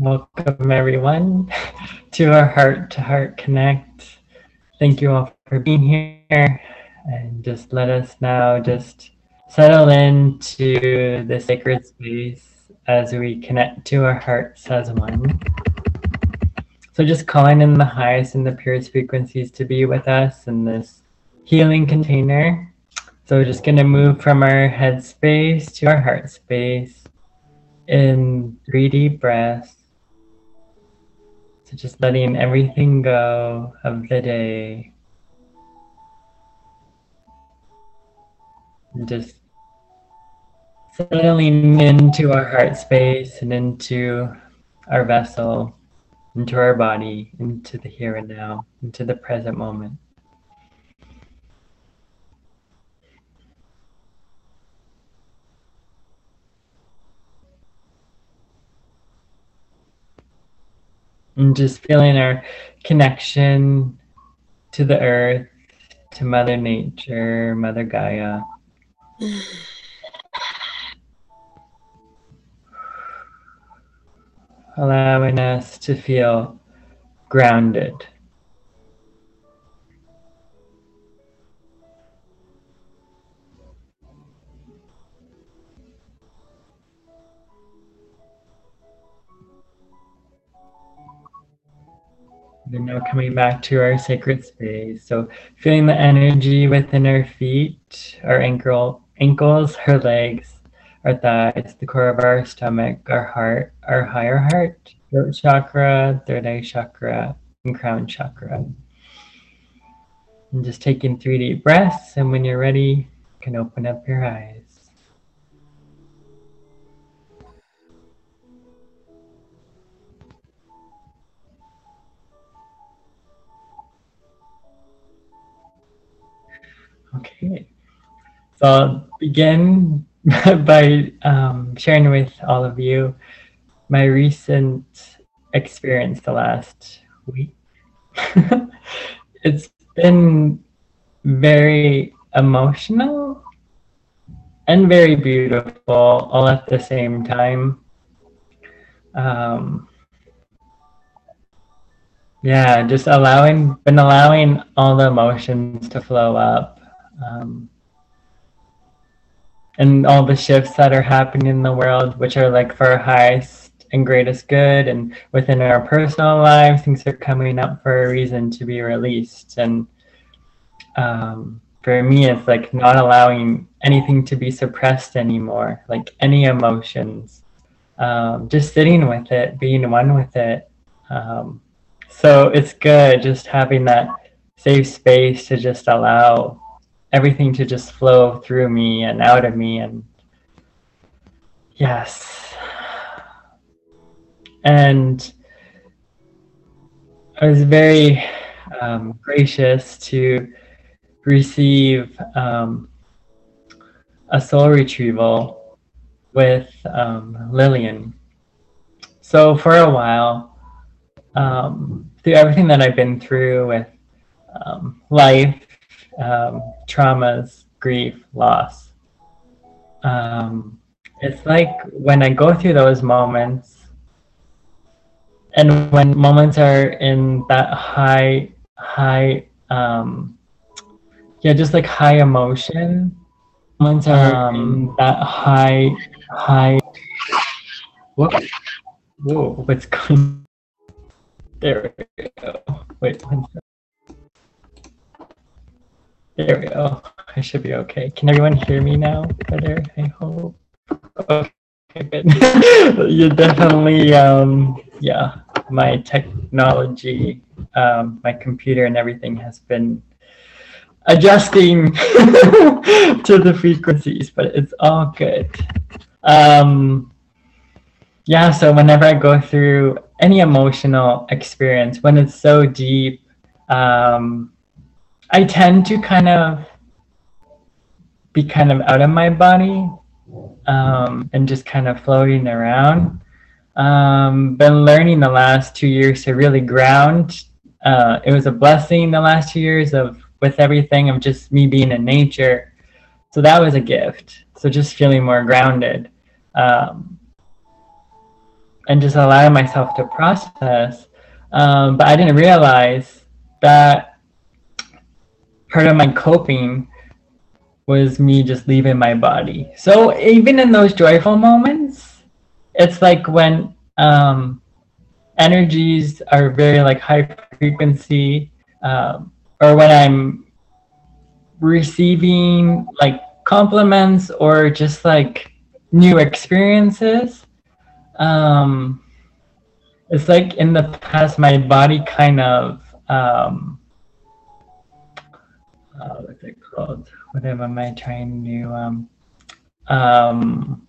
Welcome, everyone, to our Heart to Heart Connect. Thank you all for being here. And just let us now just settle into the sacred space as we connect to our hearts as one. So, just calling in the highest and the purest frequencies to be with us in this healing container. So, we're just going to move from our head space to our heart space in three deep breaths. So just letting everything go of the day. And just settling into our heart space and into our vessel, into our body, into the here and now, into the present moment. And just feeling our connection to the earth, to Mother Nature, Mother Gaia. Allowing us to feel grounded. Now coming back to our sacred space. So feeling the energy within our feet, our ankle, ankles, our legs, our thighs, the core of our stomach, our heart, our higher heart, throat chakra, third eye chakra, and crown chakra. And just taking three deep breaths, and when you're ready, you can open up your eyes. Okay. So I'll begin by um, sharing with all of you my recent experience the last week. it's been very emotional and very beautiful all at the same time. Um, yeah, just allowing, been allowing all the emotions to flow up um, and all the shifts that are happening in the world, which are like for our highest and greatest good, and within our personal lives, things are coming up for a reason to be released. And um, for me, it's like not allowing anything to be suppressed anymore, like any emotions, um, just sitting with it, being one with it. Um, so it's good just having that safe space to just allow everything to just flow through me and out of me and yes. And i was very um, gracious to receive um, a soul retrieval with um, lillian. So for a while um, through everything that i've been through with um, life um, traumas, grief, loss. Um, it's like when I go through those moments, and when moments are in that high, high, um, yeah, just like high emotion, moments are um, that high, high. Whoa, whoa, what's going? There we go. Wait one second. There we go. I should be okay. Can everyone hear me now better? I hope. Okay, good. you definitely, um, yeah, my technology, um, my computer and everything has been adjusting to the frequencies, but it's all good. Um, yeah, so whenever I go through any emotional experience, when it's so deep, um, I tend to kind of be kind of out of my body um, and just kind of floating around. Um, been learning the last two years to really ground. Uh, it was a blessing the last two years of with everything of just me being in nature. So that was a gift. So just feeling more grounded. Um, and just allowing myself to process. Um, but I didn't realize that part of my coping was me just leaving my body. So even in those joyful moments, it's like when um, energies are very like high frequency, um, or when I'm receiving like compliments or just like new experiences. Um, it's like in the past, my body kind of um, uh, what's it called? Whatever am I trying to um, um,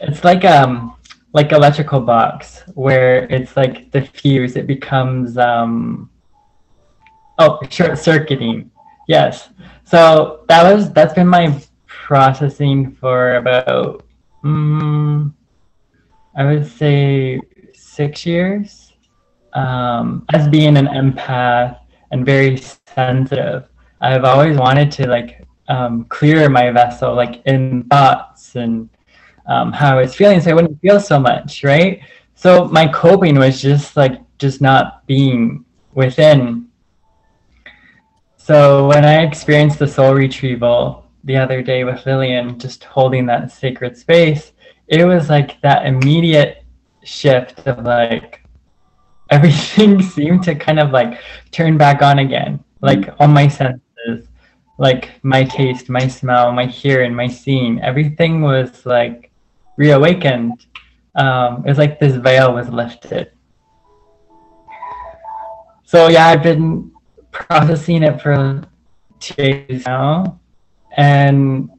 it's like um like electrical box where it's like the fuse it becomes um oh short circuiting yes so that was that's been my processing for about um, i would say six years um, as being an empath and very sensitive i've always wanted to like um, clear my vessel like in thoughts and um, how I was feeling so I wouldn't feel so much, right? So my coping was just like just not being within. So when I experienced the soul retrieval the other day with Lillian, just holding that sacred space, it was like that immediate shift of like everything seemed to kind of like turn back on again, like all my senses, like my taste, my smell, my hearing, my seeing, everything was like reawakened. Um, it was like this veil was lifted. So yeah, I've been processing it for two days now and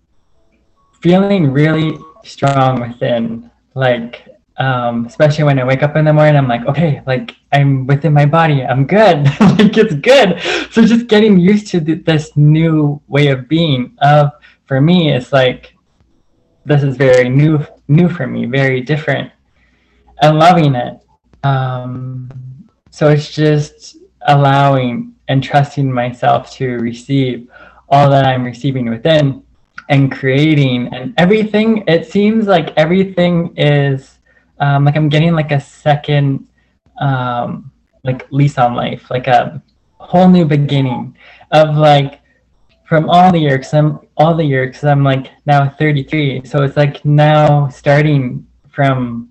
feeling really strong within. Like, um, especially when I wake up in the morning, I'm like, okay, like I'm within my body, I'm good, like it's good. So just getting used to th- this new way of being. Of for me, it's like this is very new new for me, very different, and loving it. Um, so it's just allowing and trusting myself to receive all that I'm receiving within and creating and everything. It seems like everything is um, like I'm getting like a second um, like lease on life, like a whole new beginning of like from all the years, I'm all the years, I'm like now 33. So it's like now starting from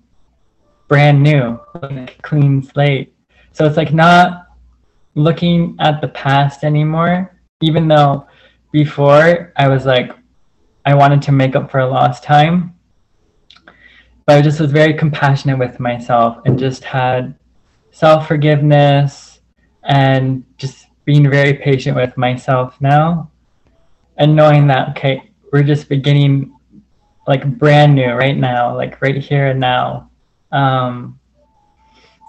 brand new, like clean slate. So it's like not looking at the past anymore, even though before I was like, I wanted to make up for lost time. But I just was very compassionate with myself and just had self forgiveness and just being very patient with myself now. And knowing that okay we're just beginning like brand new right now like right here and now. Um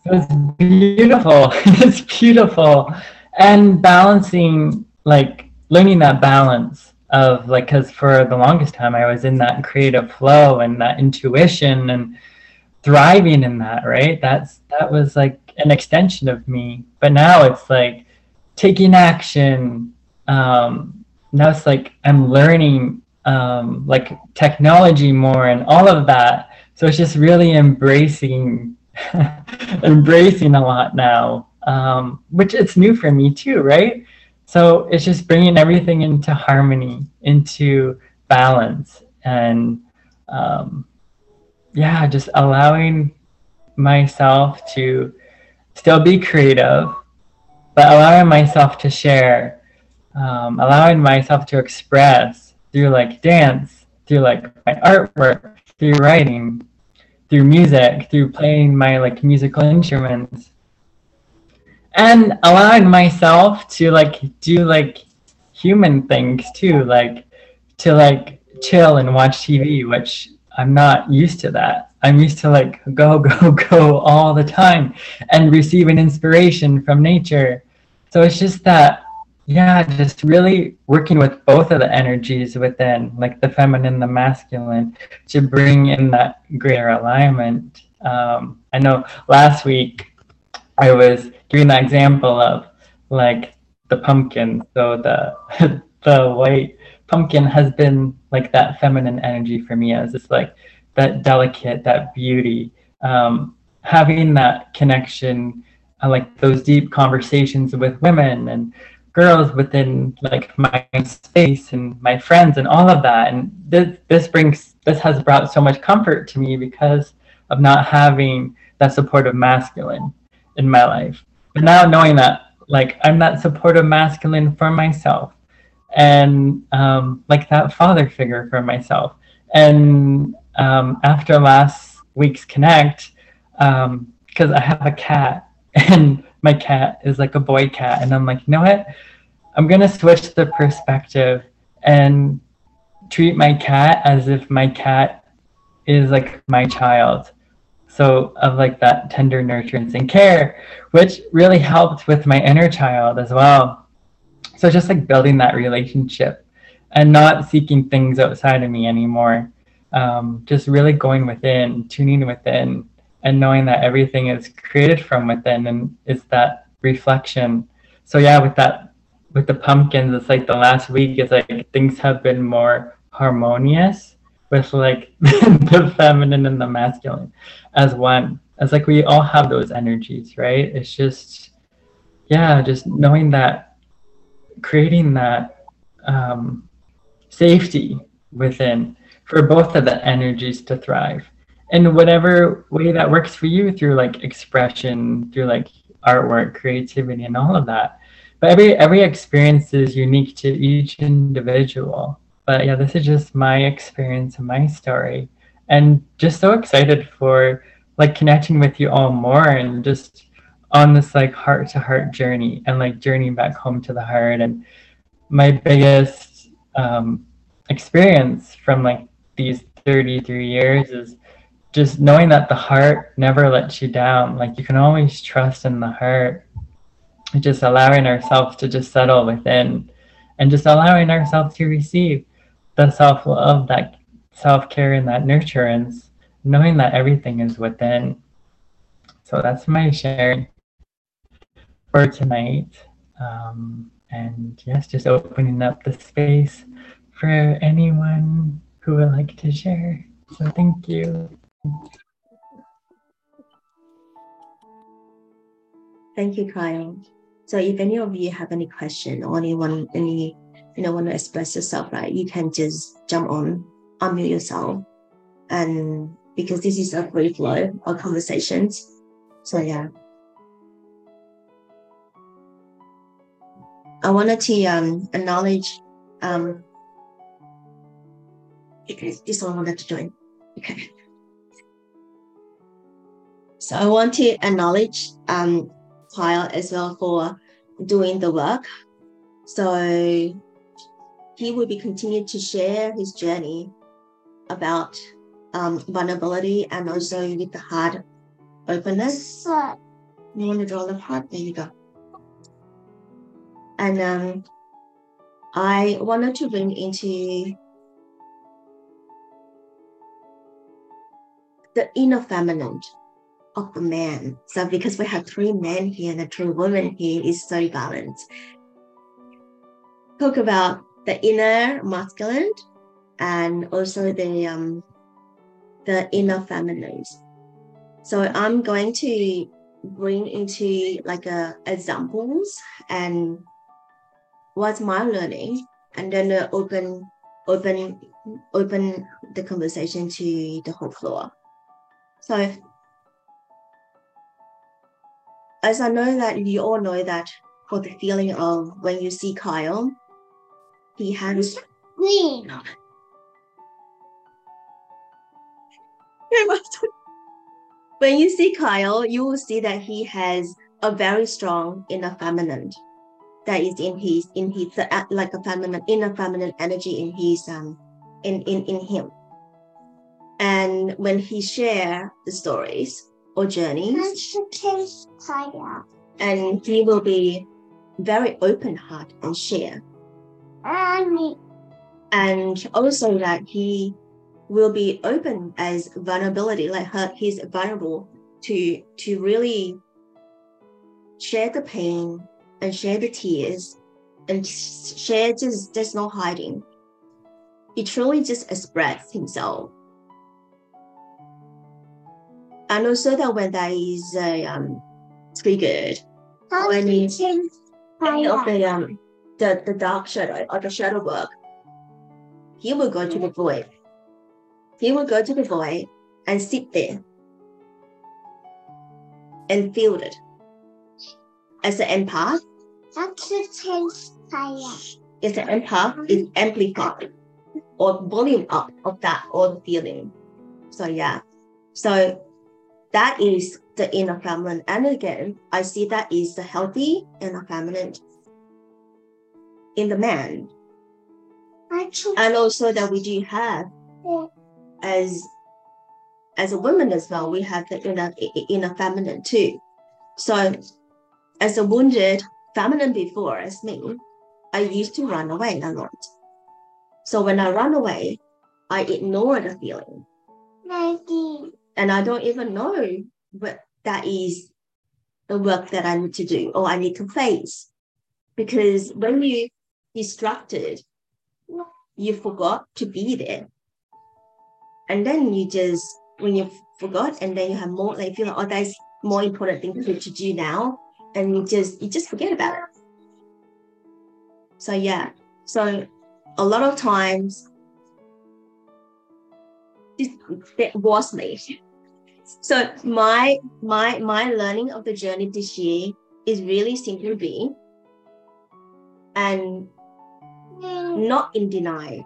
it's beautiful. It's beautiful. And balancing like learning that balance of like because for the longest time i was in that creative flow and that intuition and thriving in that right that's that was like an extension of me but now it's like taking action um now it's like I'm learning um, like technology more and all of that. So it's just really embracing embracing a lot now, um, which it's new for me too, right? So it's just bringing everything into harmony, into balance, and um, yeah, just allowing myself to still be creative, but allowing myself to share um, allowing myself to express through like dance, through like my artwork, through writing, through music, through playing my like musical instruments, and allowing myself to like do like human things too, like to like chill and watch TV, which I'm not used to that. I'm used to like go, go, go all the time and receive an inspiration from nature. So it's just that yeah just really working with both of the energies within like the feminine the masculine to bring in that greater alignment um, i know last week i was giving that example of like the pumpkin. So the the white pumpkin has been like that feminine energy for me as it's like that delicate, that beauty, um, having that connection, uh, like those deep conversations with women and girls within like my space and my friends and all of that. And this, this brings, this has brought so much comfort to me because of not having that supportive masculine in my life. But now knowing that like I'm that supportive masculine for myself and um, like that father figure for myself. And um, after last week's connect, because um, I have a cat and my cat is like a boy cat, and I'm like, you know what? I'm gonna switch the perspective and treat my cat as if my cat is like my child. So of like that tender nurturance and care, which really helped with my inner child as well. So just like building that relationship and not seeking things outside of me anymore. Um, just really going within, tuning within, and knowing that everything is created from within and is that reflection. So yeah, with that, with the pumpkins, it's like the last week is like things have been more harmonious with like the feminine and the masculine as one. As like we all have those energies, right? It's just, yeah, just knowing that, creating that um, safety within for both of the energies to thrive in whatever way that works for you through like expression, through like artwork, creativity, and all of that. But every every experience is unique to each individual. But yeah, this is just my experience and my story. And just so excited for like connecting with you all more and just on this like heart to heart journey and like journeying back home to the heart. And my biggest um, experience from like these 33 years is just knowing that the heart never lets you down. Like you can always trust in the heart. Just allowing ourselves to just settle within and just allowing ourselves to receive the self love, that self care, and that nurturance, knowing that everything is within. So that's my share for tonight. Um, and yes, just opening up the space for anyone who would like to share. So thank you. Thank you, Kyle. So if any of you have any question or anyone any you know, want to express yourself, right, you can just jump on, unmute yourself. And because this is a free flow of conversations. So, yeah. I wanted to um, acknowledge um, okay, this one wanted to join. Okay. So I want to acknowledge um, Kyle as well for doing the work. So he will be continued to share his journey about um, vulnerability and also with the heart openness. You want to draw the heart? There you go. And um, I wanted to bring into the inner feminine of the man. So because we have three men here and a three women here is so balanced. Talk about the inner masculine and also the um, the inner feminine. So I'm going to bring into like a examples and what's my learning, and then open open open the conversation to the whole floor. So as I know that you all know that for the feeling of when you see Kyle, he has green. when you see Kyle, you will see that he has a very strong inner feminine that is in his in his uh, like a feminine inner feminine energy in his um in in in him. And when he share the stories or journeys, and he will be very open heart and share and also that he will be open as vulnerability, like her, he's vulnerable to to really share the pain and share the tears and share just there's no hiding. He truly just expressed himself. and also that when that is uh, um, triggered, How When change any of the um the, the dark shadow or the shadow work, he will go to the void. He will go to the void and sit there and feel it. As an empath, How to change fire? as an empath is amplified or volume up of that or the feeling. So yeah. So that is the inner feminine. And again, I see that is the healthy inner feminine in the man. And also that we do have as as a woman as well, we have the inner inner feminine too. So as a wounded feminine before as me, I used to run away a lot. So when I run away, I ignore the feeling. Maggie. And I don't even know what that is the work that I need to do or I need to face. Because when you distracted, you forgot to be there. And then you just when you forgot and then you have more like feel like, oh that's more important thing to, to do now. And you just you just forget about it. So yeah. So a lot of times this that was me. So my my my learning of the journey this year is really simply being and not in denial.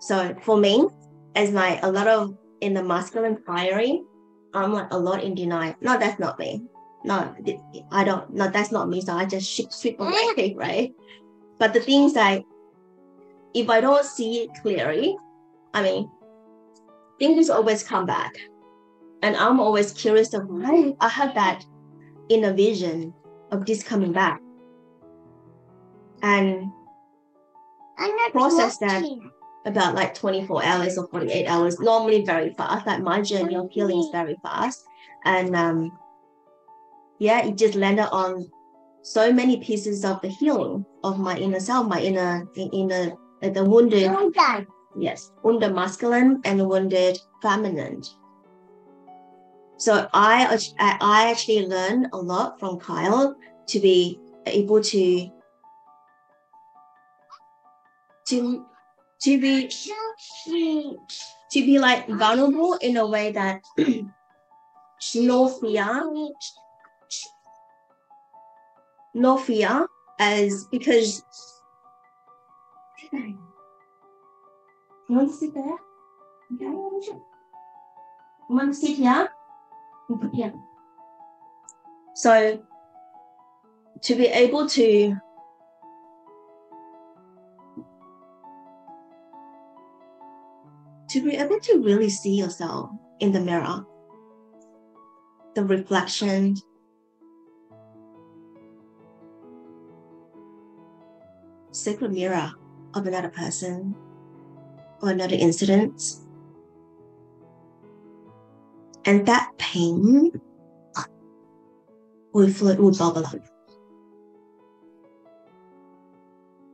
So for me, as my a lot of in the masculine firing, I'm like a lot in denial. No, that's not me. No, I don't. No, that's not me. So I just sweep sweep away, right? But the things like, if I don't see it clearly, I mean, things always come back, and I'm always curious of why I have that inner vision of this coming back, and Process that. about like 24 hours or 48 hours normally very fast. Like my journey of healing is very fast. And um yeah it just landed on so many pieces of the healing of my inner self my inner inner like the wounded yes wounded masculine and wounded feminine. So i I actually learned a lot from kyle to be able to to to be to be like vulnerable in a way that no fear, no fear, as because you want to sit there? You want to sit here? Here. So to be able to to be able to really see yourself in the mirror, the reflection, sacred mirror of another person or another incident. And that pain will float, will bubble up.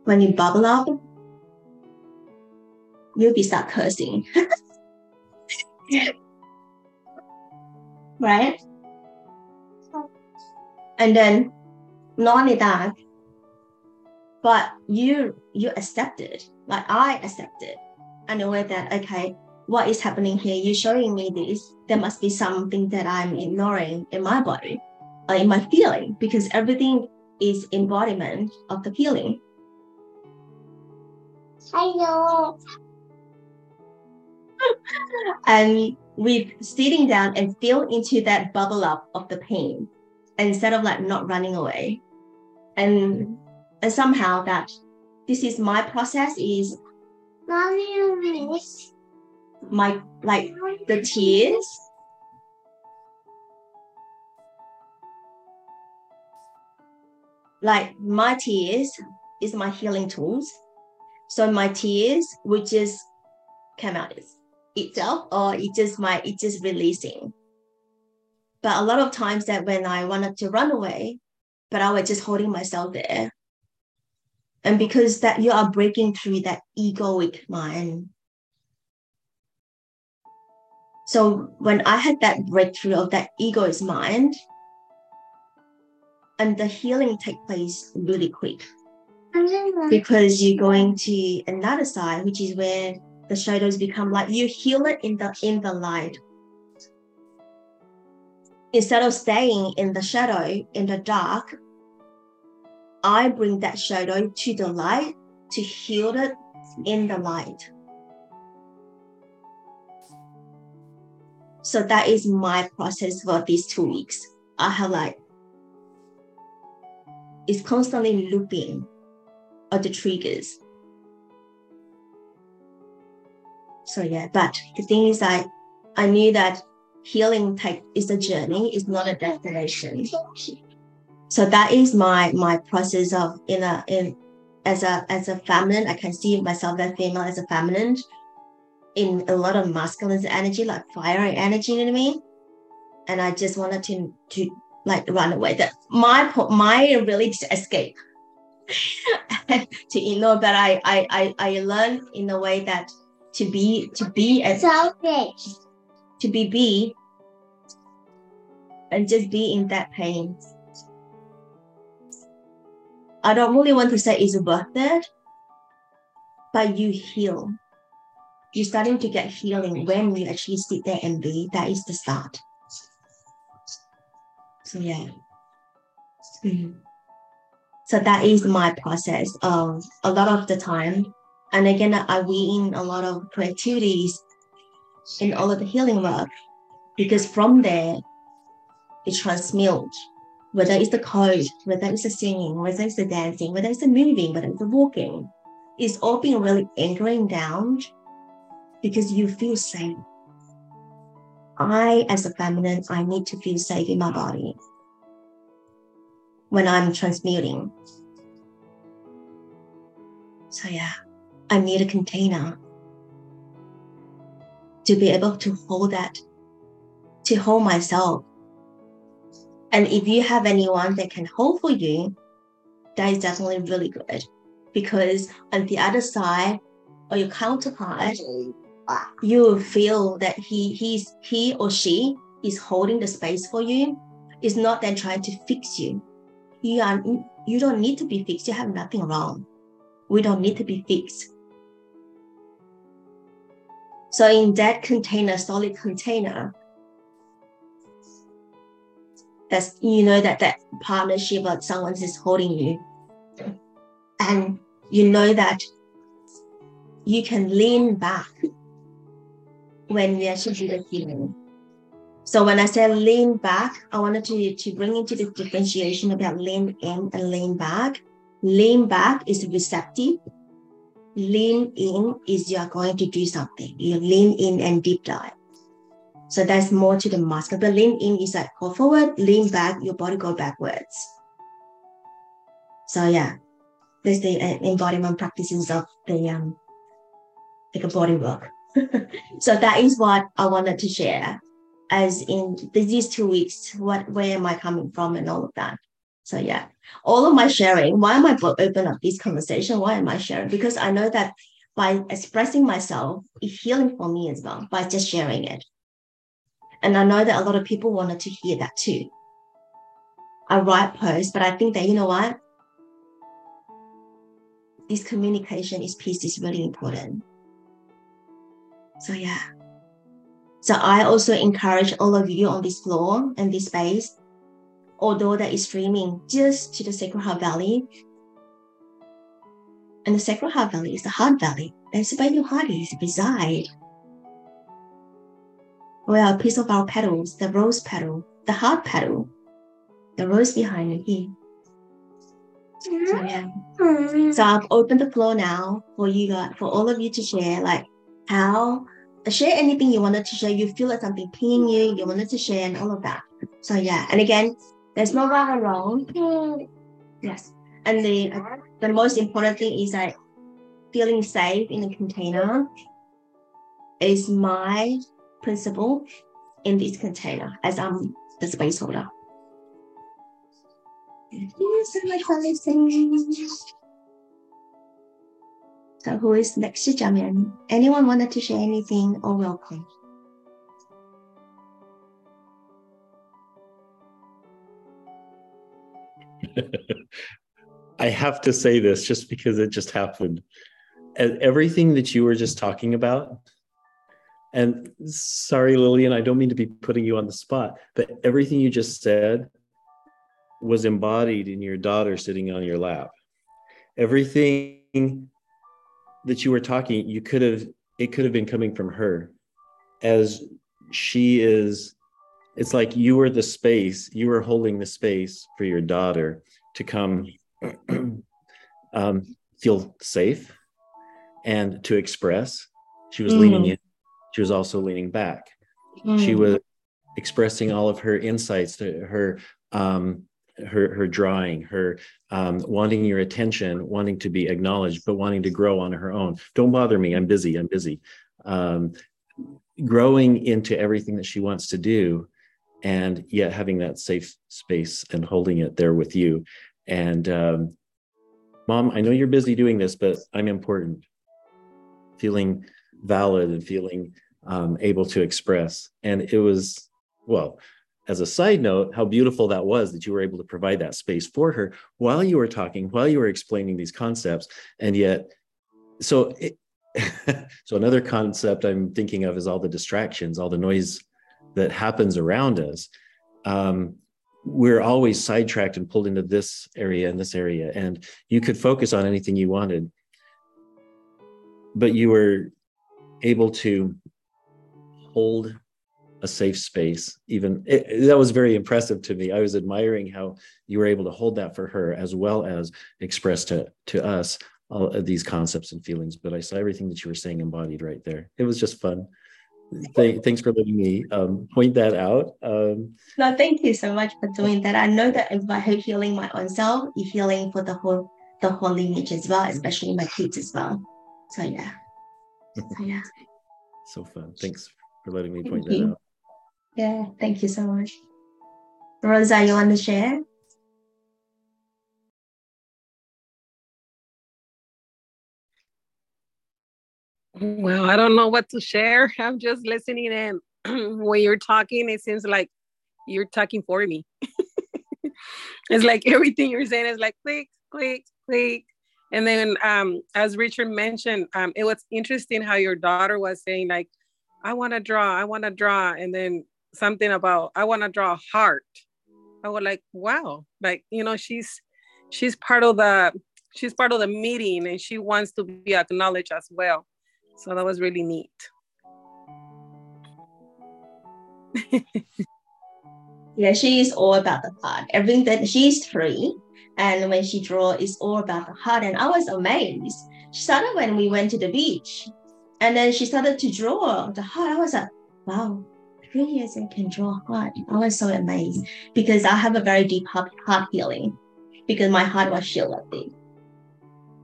When you bubble up, you'll be start cursing. right? And then not only that, but you you accept it. Like I accept it. And the way that okay, what is happening here? You're showing me this. There must be something that I'm ignoring in my body, or in my feeling, because everything is embodiment of the feeling. Hello. and with sitting down and feel into that bubble up of the pain instead of like not running away. And and somehow that this is my process is Mommy, you miss. my like the tears. Like my tears is my healing tools. So my tears would just come out. as itself or it just my it just releasing. But a lot of times that when i wanted to run away but i was just holding myself there. And because that you are breaking through that egoic mind. So when I had that breakthrough of that ego is mind, and the healing take place really quick. Mm-hmm. Because you're going to another side, which is where the shadows become light. You heal it in the in the light. Instead of staying in the shadow, in the dark, I bring that shadow to the light to heal it in the light. So that is my process for these two weeks. I have like it's constantly looping of the triggers. So yeah, but the thing is that I knew that healing take is a journey, it's not a destination. So that is my my process of in a in as a as a feminine, I can see myself as female as a feminine in a lot of masculine energy, like fire energy, you know what I mean? And I just wanted to to like run away. That my my really to escape. to you know that I I I I learned in a way that to be to be as Selfish. to be be and just be in that pain. I don't really want to say it's worth it, but you heal. You're starting to get healing when you actually sit there and be. That is the start. So yeah. Mhm. So that is my process of a lot of the time. And again, I weave in a lot of creativities in all of the healing work because from there it transmutes whether it's the code, whether it's the singing, whether it's the dancing, whether it's the moving, whether it's the walking, it's all being really anchoring down because you feel safe. I, as a feminine, I need to feel safe in my body when I'm transmuting. So yeah, I need a container to be able to hold that, to hold myself. And if you have anyone that can hold for you, that is definitely really good. Because on the other side, or your counterpart, you will feel that he he's he or she is holding the space for you. It's not then trying to fix you. You are you don't need to be fixed. You have nothing wrong. We don't need to be fixed. So in that container, solid container, that's you know that that partnership that someone is holding you, and you know that you can lean back when you actually do the healing. So when I say lean back, I wanted to, to bring into the differentiation about lean in and lean back. Lean back is receptive. Lean in is you're going to do something. You lean in and deep dive. So that's more to the muscle. But lean in is like go forward, lean back, your body go backwards. So yeah, there's the uh, embodiment practices of the um like a body work. so that is what I wanted to share as in these two weeks, what where am I coming from and all of that. So yeah, all of my sharing, why am I open up this conversation? Why am I sharing? Because I know that by expressing myself, it's healing for me as well, by just sharing it. And I know that a lot of people wanted to hear that too. I write posts, but I think that you know what? This communication is piece is really important. So yeah. So I also encourage all of you on this floor and this space, although that is streaming just to the Sacred Heart Valley. And the Sacred Heart Valley is the Heart Valley. That's where your heart is reside. Where a piece of our petals, the rose petal, the heart petal, the rose behind you here. So yeah. So I've opened the floor now for you guys, for all of you to share, like how uh, share anything you wanted to share. You feel like something pinging you, you wanted to share, and all of that. So yeah, and again, there's no right or wrong. Hmm. Yes, and the uh, the most important thing is like feeling safe in a container is my principle in this container as I'm the space holder. Thank you so much for listening. So who is next to jump? Anyone wanted to share anything or welcome? I have to say this just because it just happened. Everything that you were just talking about, and sorry, Lillian, I don't mean to be putting you on the spot, but everything you just said was embodied in your daughter sitting on your lap. Everything that you were talking, you could have, it could have been coming from her as she is. It's like you were the space, you were holding the space for your daughter to come um, feel safe and to express. She was Mm. leaning in. She was also leaning back. She Mm. was expressing all of her insights, to her um, her her drawing, her um, wanting your attention, wanting to be acknowledged, but wanting to grow on her own. Don't bother me. I'm busy. I'm busy. Um, growing into everything that she wants to do, and yet having that safe space and holding it there with you. And um, mom, I know you're busy doing this, but I'm important. Feeling valid and feeling um, able to express. And it was, well, as a side note, how beautiful that was that you were able to provide that space for her while you were talking, while you were explaining these concepts. And yet, so, it, so another concept I'm thinking of is all the distractions, all the noise that happens around us. Um, we're always sidetracked and pulled into this area and this area, and you could focus on anything you wanted, but you were able to hold a safe space even it, that was very impressive to me. I was admiring how you were able to hold that for her as well as express to to us all of these concepts and feelings. But i saw everything that you were saying embodied right there. It was just fun Th- thanks for letting me um, point that out um, No, thank you so much for doing that. I know that by healing my own self, you're healing for the whole the whole lineage as well, especially my kids as well. So yeah. So yeah. so fun thanks for letting me Thank point that out Yeah, thank you so much. Rosa, you want to share? Well, I don't know what to share. I'm just listening and when you're talking, it seems like you're talking for me. it's like everything you're saying is like click, click, click. And then um, as Richard mentioned, um, it was interesting how your daughter was saying, like, I want to draw, I want to draw. And then something about I want to draw a heart. I was like, wow, like, you know, she's she's part of the she's part of the meeting and she wants to be acknowledged as well. So that was really neat. Yeah, she is all about the heart. Everything that she's three, and when she draw, it's all about the heart. And I was amazed. She started when we went to the beach, and then she started to draw the heart. I was like, wow, three years and can draw heart. I was so amazed because I have a very deep heart, heart healing because my heart was shielded.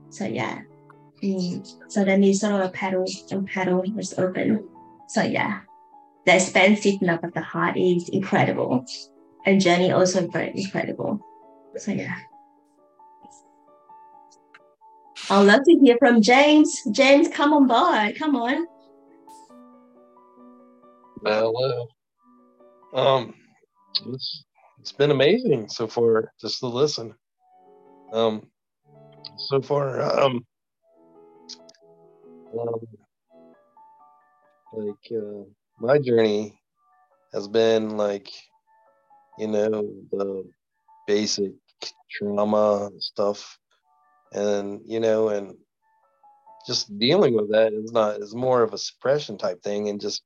So yeah. Mm. So then you sort of paddle and paddle was open. So yeah the expansiveness of the heart is incredible. And journey also very incredible. So yeah. I'd love to hear from James. James, come on by. Come on. Hello. Um, it's, it's been amazing so far just to listen. Um, so far, um, um like uh, my journey has been like, you know, the basic trauma stuff, and you know, and just dealing with that is not is more of a suppression type thing, and just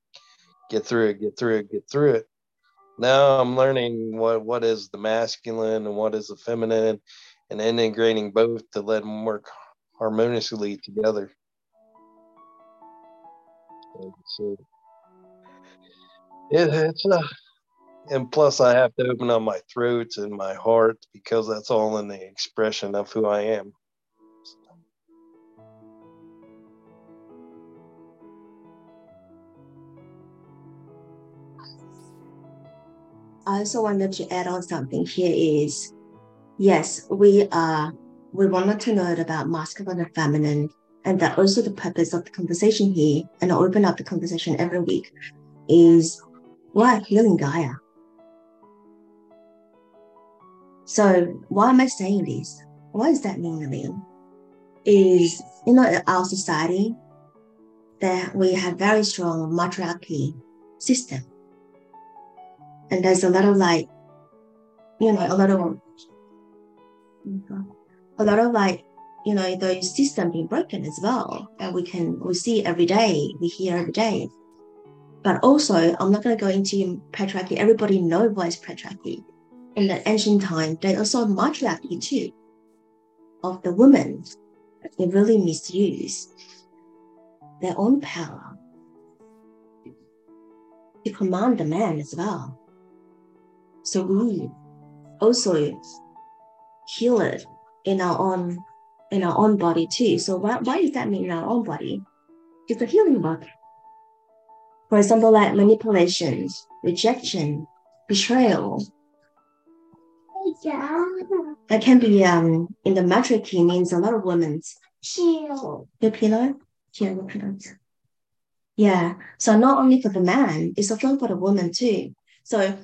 get through it, get through it, get through it. Now I'm learning what what is the masculine and what is the feminine, and integrating both to let them work harmoniously together. So it, it's uh, and plus I have to open up my throat and my heart because that's all in the expression of who I am. I also wanted to add on something here is yes, we are we wanted to know about masculine and feminine, and that also the purpose of the conversation here and I open up the conversation every week is why healing Gaia. So why am I saying this? What does that mean, Lillian? Is you know our society that we have very strong matriarchy system. And there's a lot of like, you know, a lot of a lot of like, you know, those system being broken as well. And we can we see every day, we hear every day. But also, I'm not going to go into patriarchy. Everybody knows what is patriarchy. In the ancient time, they also matriarchy too of the women. They really misuse their own power to command the man as well. So we also heal it in our own in our own body too. So why, why does that mean in our own body? It's a healing body. For example, like manipulations, rejection, betrayal. That can be um in the matriarchy means a lot of women's pillow. Your pillow. Yeah. So not only for the man, it's also for the woman too. So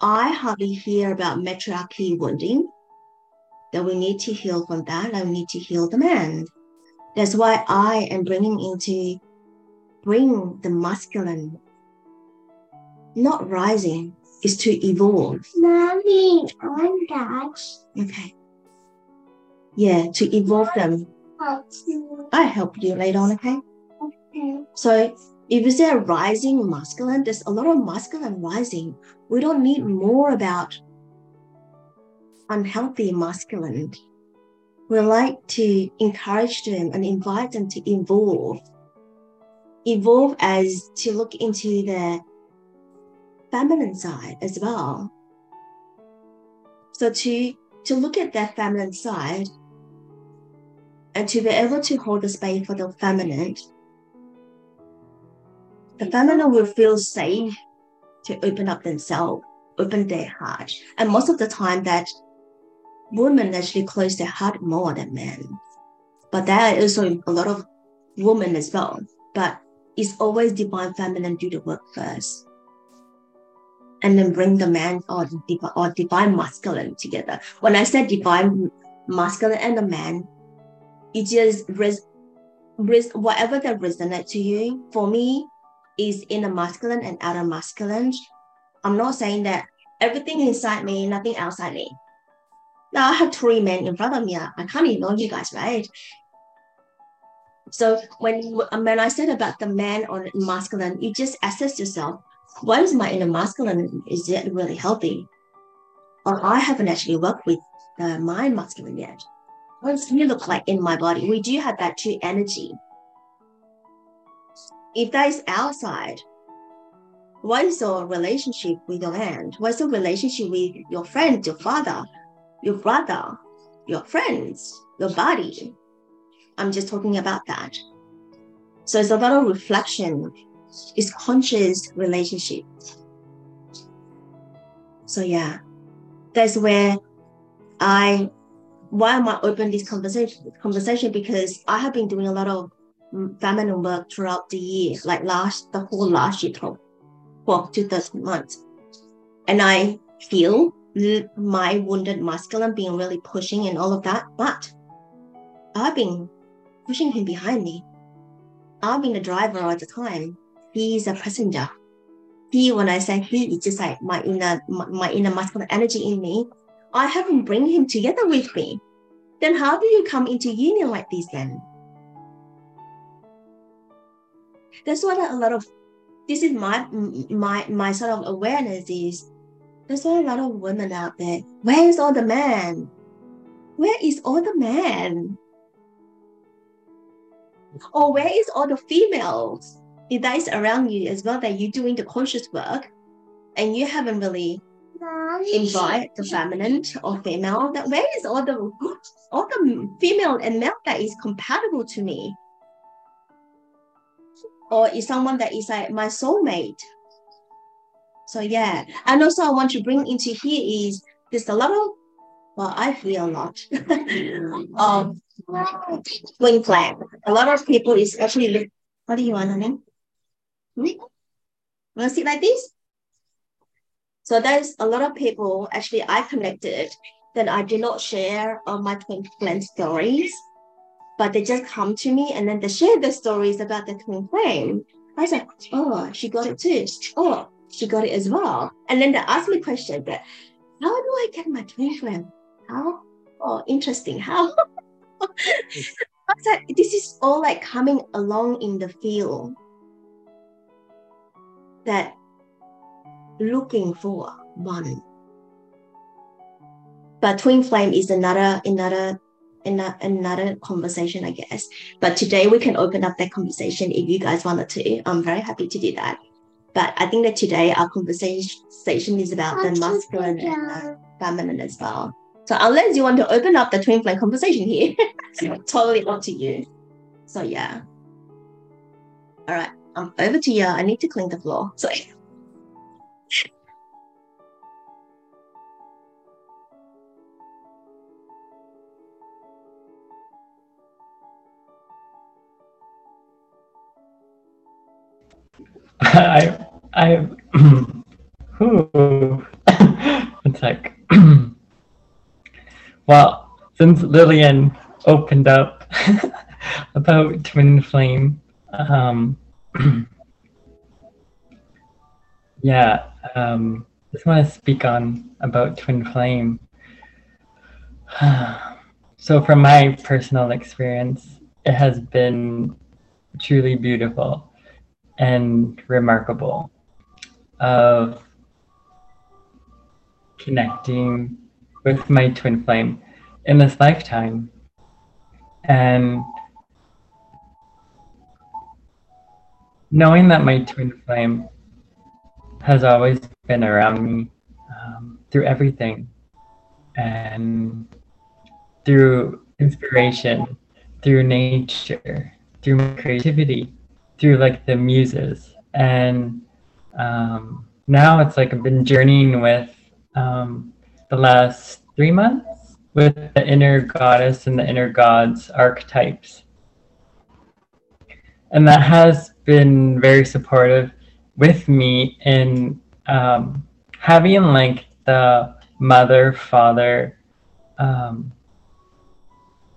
I hardly hear about matriarchy wounding. That we need to heal from that, and we need to heal the man. That's why I am bringing into bring the masculine, not rising, is to evolve. Mommy, on that. Okay. Yeah, to evolve them. I help you later on, okay? Okay. So if you say a rising masculine, there's a lot of masculine rising. We don't need more about unhealthy masculine. We like to encourage them and invite them to evolve. Evolve as to look into the feminine side as well. So to to look at that feminine side and to be able to hold the space for the feminine the feminine will feel safe to open up themselves, open their heart. And most of the time that women actually close their heart more than men. But there are also a lot of women as well. But it's always divine feminine do the work first. And then bring the man or, divi- or divine masculine together. When I said divine masculine and the man, it just res- res- whatever that resonate to you. For me, is inner masculine and outer masculine. I'm not saying that everything inside me, nothing outside me. Now I have three men in front of me. I can't ignore you guys, right? So when when I said about the man or masculine, you just assess yourself. What is my inner masculine? Is it really healthy? Or I haven't actually worked with uh, my masculine yet. What does it look like in my body? We do have that two energy if that is outside, what is your relationship with your land? What's your relationship with your friend, your father, your brother, your friends, your body? I'm just talking about that. So it's a lot of reflection. It's conscious relationship. So yeah, that's where I why am I open this conversation conversation because I have been doing a lot of feminine work throughout the year, like last the whole last year, 12, 12 to 13 months. And I feel my wounded masculine being really pushing and all of that, but I've been pushing him behind me. I've been the driver at the time. He's a passenger. He, when I say he, it's just like my inner my, my inner masculine energy in me. I haven't bring him together with me. Then how do you come into union like this then? that's what a lot of this is my my my sort of awareness is there's a lot of women out there where is all the man? Where is all the man or where is all the females? That is around you as well that you're doing the conscious work and you haven't really invite the feminine or female that where is all the all the female and male that is compatible to me? Or is someone that is like my soulmate so yeah and also i want to bring into here is there's a lot of well i feel a lot um twin flame a lot of people is actually what do you want honey hmm? want to sit like this So there's a lot of people actually I connected that I did not share on my twin flame stories, but they just come to me and then they share the stories about the twin flame. I like, oh, she got it too. Oh, she got it as well. And then they asked me question that, how do I get my twin flame? How? Oh, interesting. How? Like, this is all like coming along in the field that looking for one. But twin flame is another another another another conversation, I guess. But today we can open up that conversation if you guys wanted to. I'm very happy to do that. But I think that today our conversation is about the masculine and the feminine as well. So unless you want to open up the twin flame conversation here, totally up to you. So yeah. All right, I'm over to you. I need to clean the floor. So I I one sec. well, since Lillian opened up about twin flame, um, yeah, um, just want to speak on about twin flame. so, from my personal experience, it has been truly beautiful and remarkable of connecting with my twin flame in this lifetime. And knowing that my twin flame has always been around me um, through everything and through inspiration through nature through creativity through like the muses and um, now it's like I've been journeying with um, the last three months with the inner goddess and the inner gods archetypes. And that has been very supportive with me in um, having like the mother, father, um,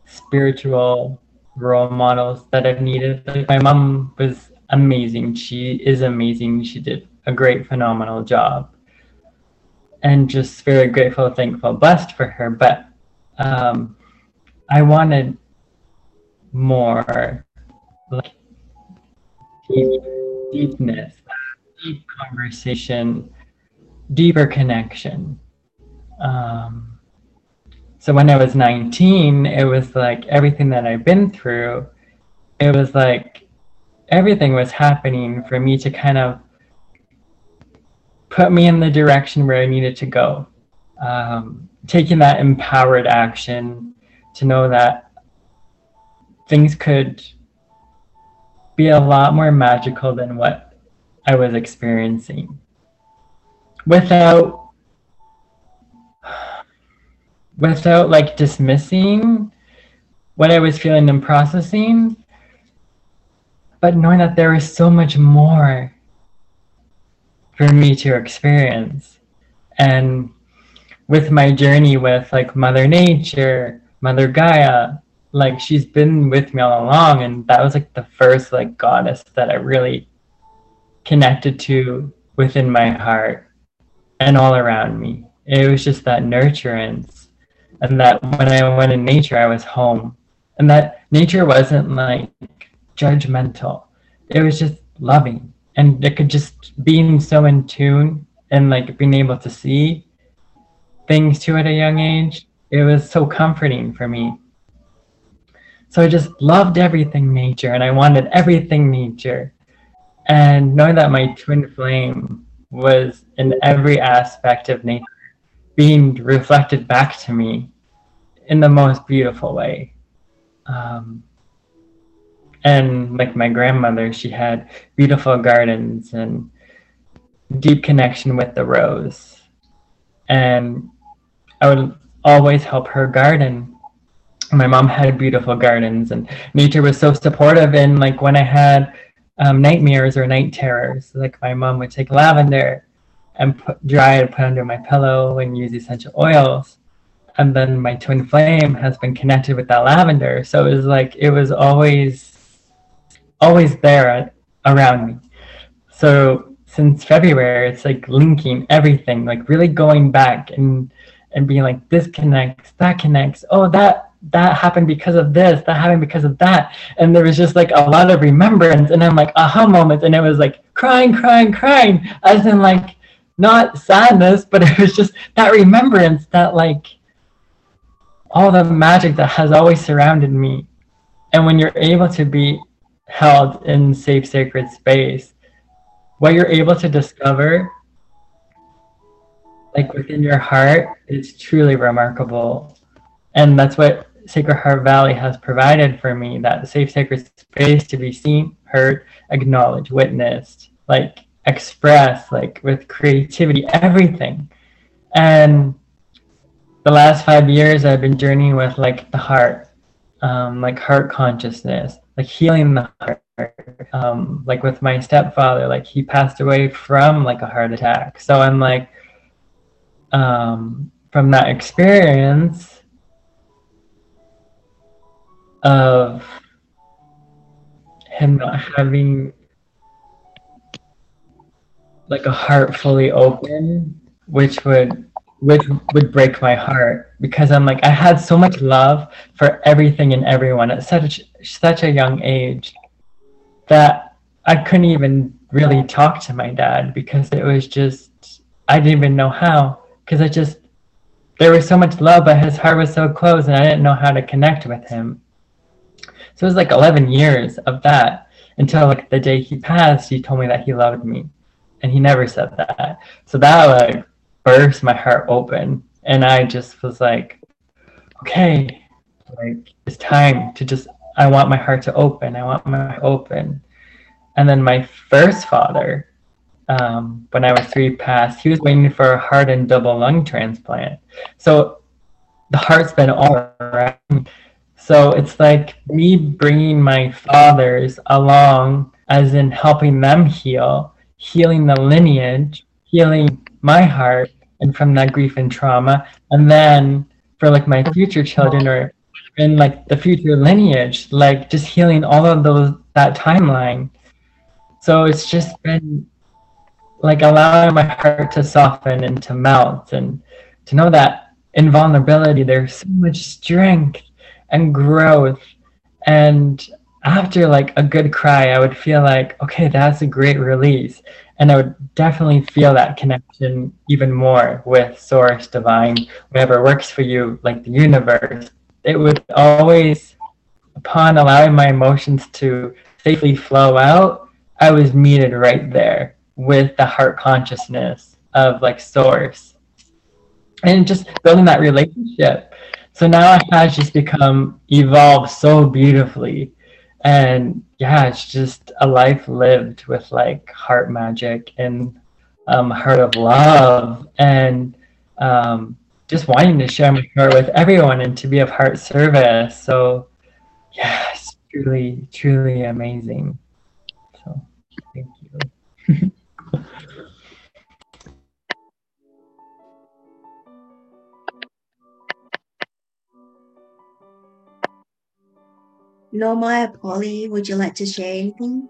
spiritual role models that I've needed. Like my mom was amazing. She is amazing. She did a great, phenomenal job. And just very grateful, thankful, blessed for her. But um, I wanted more like deep, deepness, deep conversation, deeper connection. Um, so when I was 19, it was like everything that I've been through, it was like everything was happening for me to kind of put me in the direction where I needed to go. Um, taking that empowered action to know that things could be a lot more magical than what I was experiencing without without like dismissing what I was feeling and processing, but knowing that there was so much more for me to experience. And with my journey with like Mother Nature, Mother Gaia, like she's been with me all along. And that was like the first like goddess that I really connected to within my heart and all around me. It was just that nurturance and that when I went in nature, I was home, and that nature wasn't like judgmental. It was just loving, and it could just being so in tune and like being able to see things too at a young age. It was so comforting for me. So I just loved everything nature, and I wanted everything nature. And knowing that my twin flame was in every aspect of nature being reflected back to me in the most beautiful way. Um, and like my grandmother, she had beautiful gardens and deep connection with the rose. And I would always help her garden. My mom had beautiful gardens, and nature was so supportive. And like when I had um, nightmares or night terrors, like my mom would take lavender and put, dry it, put under my pillow, and use essential oils. And then my twin flame has been connected with that lavender. So it was like it was always, always there around me. So since February, it's like linking everything, like really going back and and being like, this connects, that connects. Oh, that that happened because of this, that happened because of that. And there was just like a lot of remembrance. And I'm like, aha moments. And it was like crying, crying, crying, as in like not sadness, but it was just that remembrance that like all the magic that has always surrounded me. And when you're able to be held in safe, sacred space, what you're able to discover like within your heart is truly remarkable. And that's what Sacred Heart Valley has provided for me that safe, sacred space to be seen, heard, acknowledged, witnessed, like expressed, like with creativity, everything. And the last five years, I've been journeying with like the heart, um, like heart consciousness, like healing the heart. Um, like with my stepfather, like he passed away from like a heart attack. So I'm like, um, from that experience of him not having like a heart fully open, which would which would break my heart because I'm like I had so much love for everything and everyone at such such a young age that I couldn't even really talk to my dad because it was just I didn't even know how because I just there was so much love, but his heart was so closed, and I didn't know how to connect with him. So it was like 11 years of that until like the day he passed. He told me that he loved me, and he never said that. So that like burst my heart open, and I just was like, okay, like it's time to just. I want my heart to open. I want my open. And then my first father, um, when I was three past, he was waiting for a heart and double lung transplant. So the heart's been all around. So it's like me bringing my fathers along, as in helping them heal, healing the lineage, healing my heart, and from that grief and trauma. And then for like my future children or in like the future lineage, like just healing all of those that timeline. So it's just been like allowing my heart to soften and to melt and to know that in vulnerability there's so much strength and growth and after like a good cry i would feel like okay that's a great release. And i would definitely feel that connection even more with source divine. Whatever works for you like the universe it would always upon allowing my emotions to safely flow out i was meted right there with the heart consciousness of like source. And just building that relationship. So now it has just become evolved so beautifully and yeah it's just a life lived with like heart magic and um, heart of love and um, just wanting to share my heart with everyone and to be of heart service. So yeah it's truly truly amazing. So thank you Norma Polly, would you like to share anything?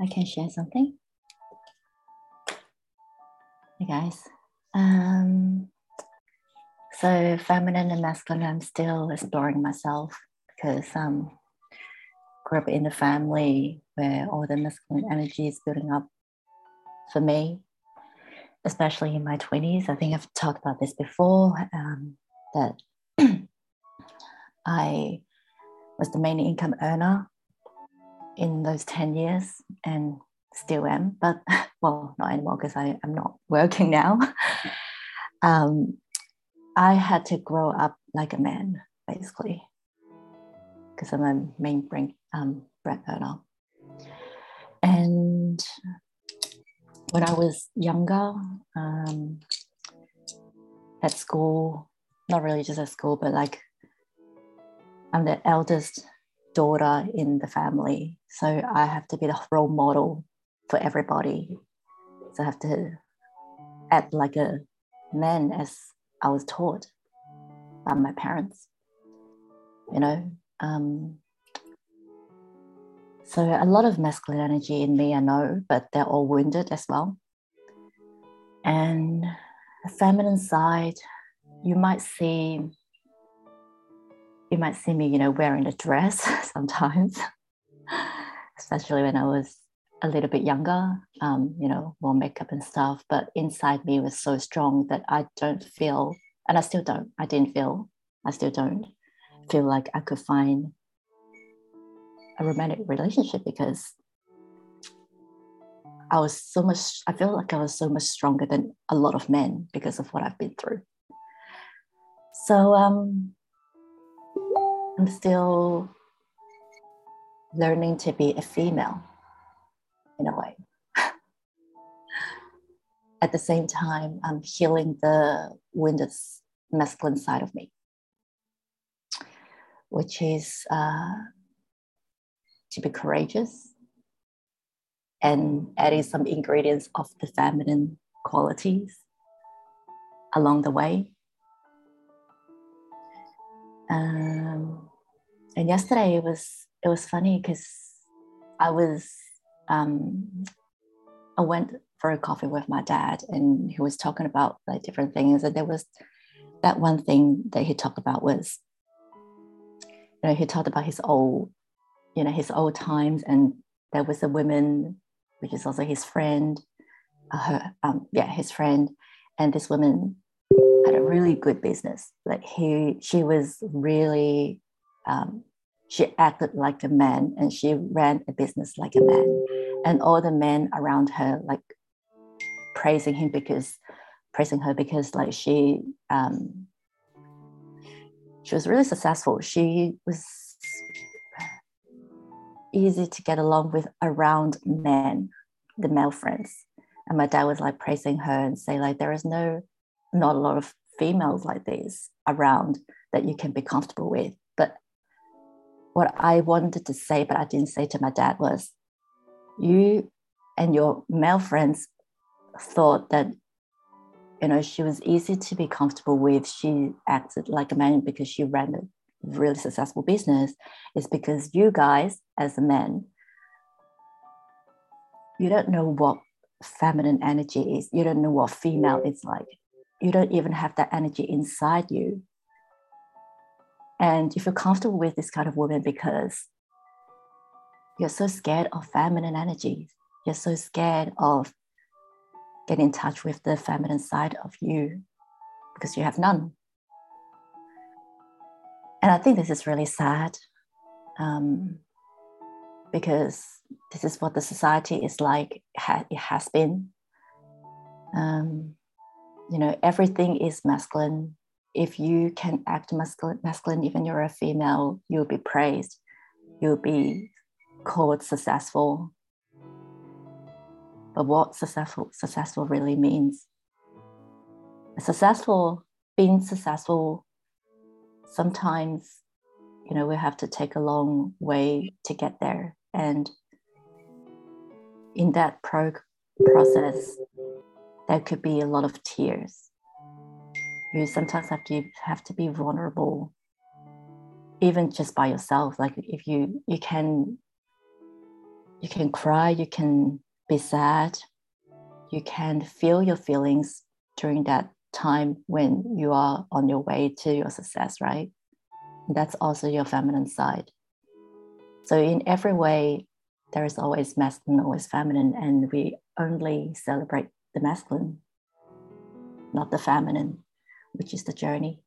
I can share something. Hey guys. Um, so feminine and masculine, I'm still exploring myself because um grew up in a family where all the masculine energy is building up for me, especially in my 20s. I think I've talked about this before um, that I was the main income earner in those 10 years and still am, but well, not anymore because I'm not working now. um, I had to grow up like a man, basically, because I'm a main brain, um, bread earner. When I was younger, um, at school, not really just at school, but like I'm the eldest daughter in the family. So I have to be the role model for everybody. So I have to act like a man as I was taught by my parents. You know, um, so a lot of masculine energy in me, I know, but they're all wounded as well. And the feminine side, you might see you might see me, you know, wearing a dress sometimes, especially when I was a little bit younger, um, you know, more makeup and stuff. But inside me was so strong that I don't feel, and I still don't, I didn't feel, I still don't feel like I could find a romantic relationship because I was so much, I feel like I was so much stronger than a lot of men because of what I've been through. So um, I'm still learning to be a female in a way. At the same time, I'm healing the wounded masculine side of me, which is uh, to be courageous and adding some ingredients of the feminine qualities along the way. Um, and yesterday it was it was funny because I was um, I went for a coffee with my dad and he was talking about like different things and there was that one thing that he talked about was you know he talked about his old you know his old times and there was a woman which is also his friend uh, her um, yeah his friend and this woman had a really good business. Like he she was really um, she acted like a man and she ran a business like a man. And all the men around her like praising him because praising her because like she um, she was really successful. She was easy to get along with around men, the male friends. And my dad was like praising her and say like there is no not a lot of females like this around that you can be comfortable with. But what I wanted to say, but I didn't say to my dad was you and your male friends thought that you know she was easy to be comfortable with. She acted like a man because she ran really successful business is because you guys as men you don't know what feminine energy is. You don't know what female is like. You don't even have that energy inside you. And you feel comfortable with this kind of woman because you're so scared of feminine energies you're so scared of getting in touch with the feminine side of you because you have none and I think this is really sad um, because this is what the society is like, it has been. Um, you know, everything is masculine. If you can act masculine, masculine, even you're a female, you'll be praised. You'll be called successful. But what successful successful really means? Successful, being successful sometimes you know we have to take a long way to get there. And in that pro- process there could be a lot of tears. You sometimes have to have to be vulnerable even just by yourself. Like if you you can you can cry you can be sad you can feel your feelings during that time when you are on your way to your success, right? That's also your feminine side. So, in every way, there is always masculine, always feminine, and we only celebrate the masculine, not the feminine, which is the journey.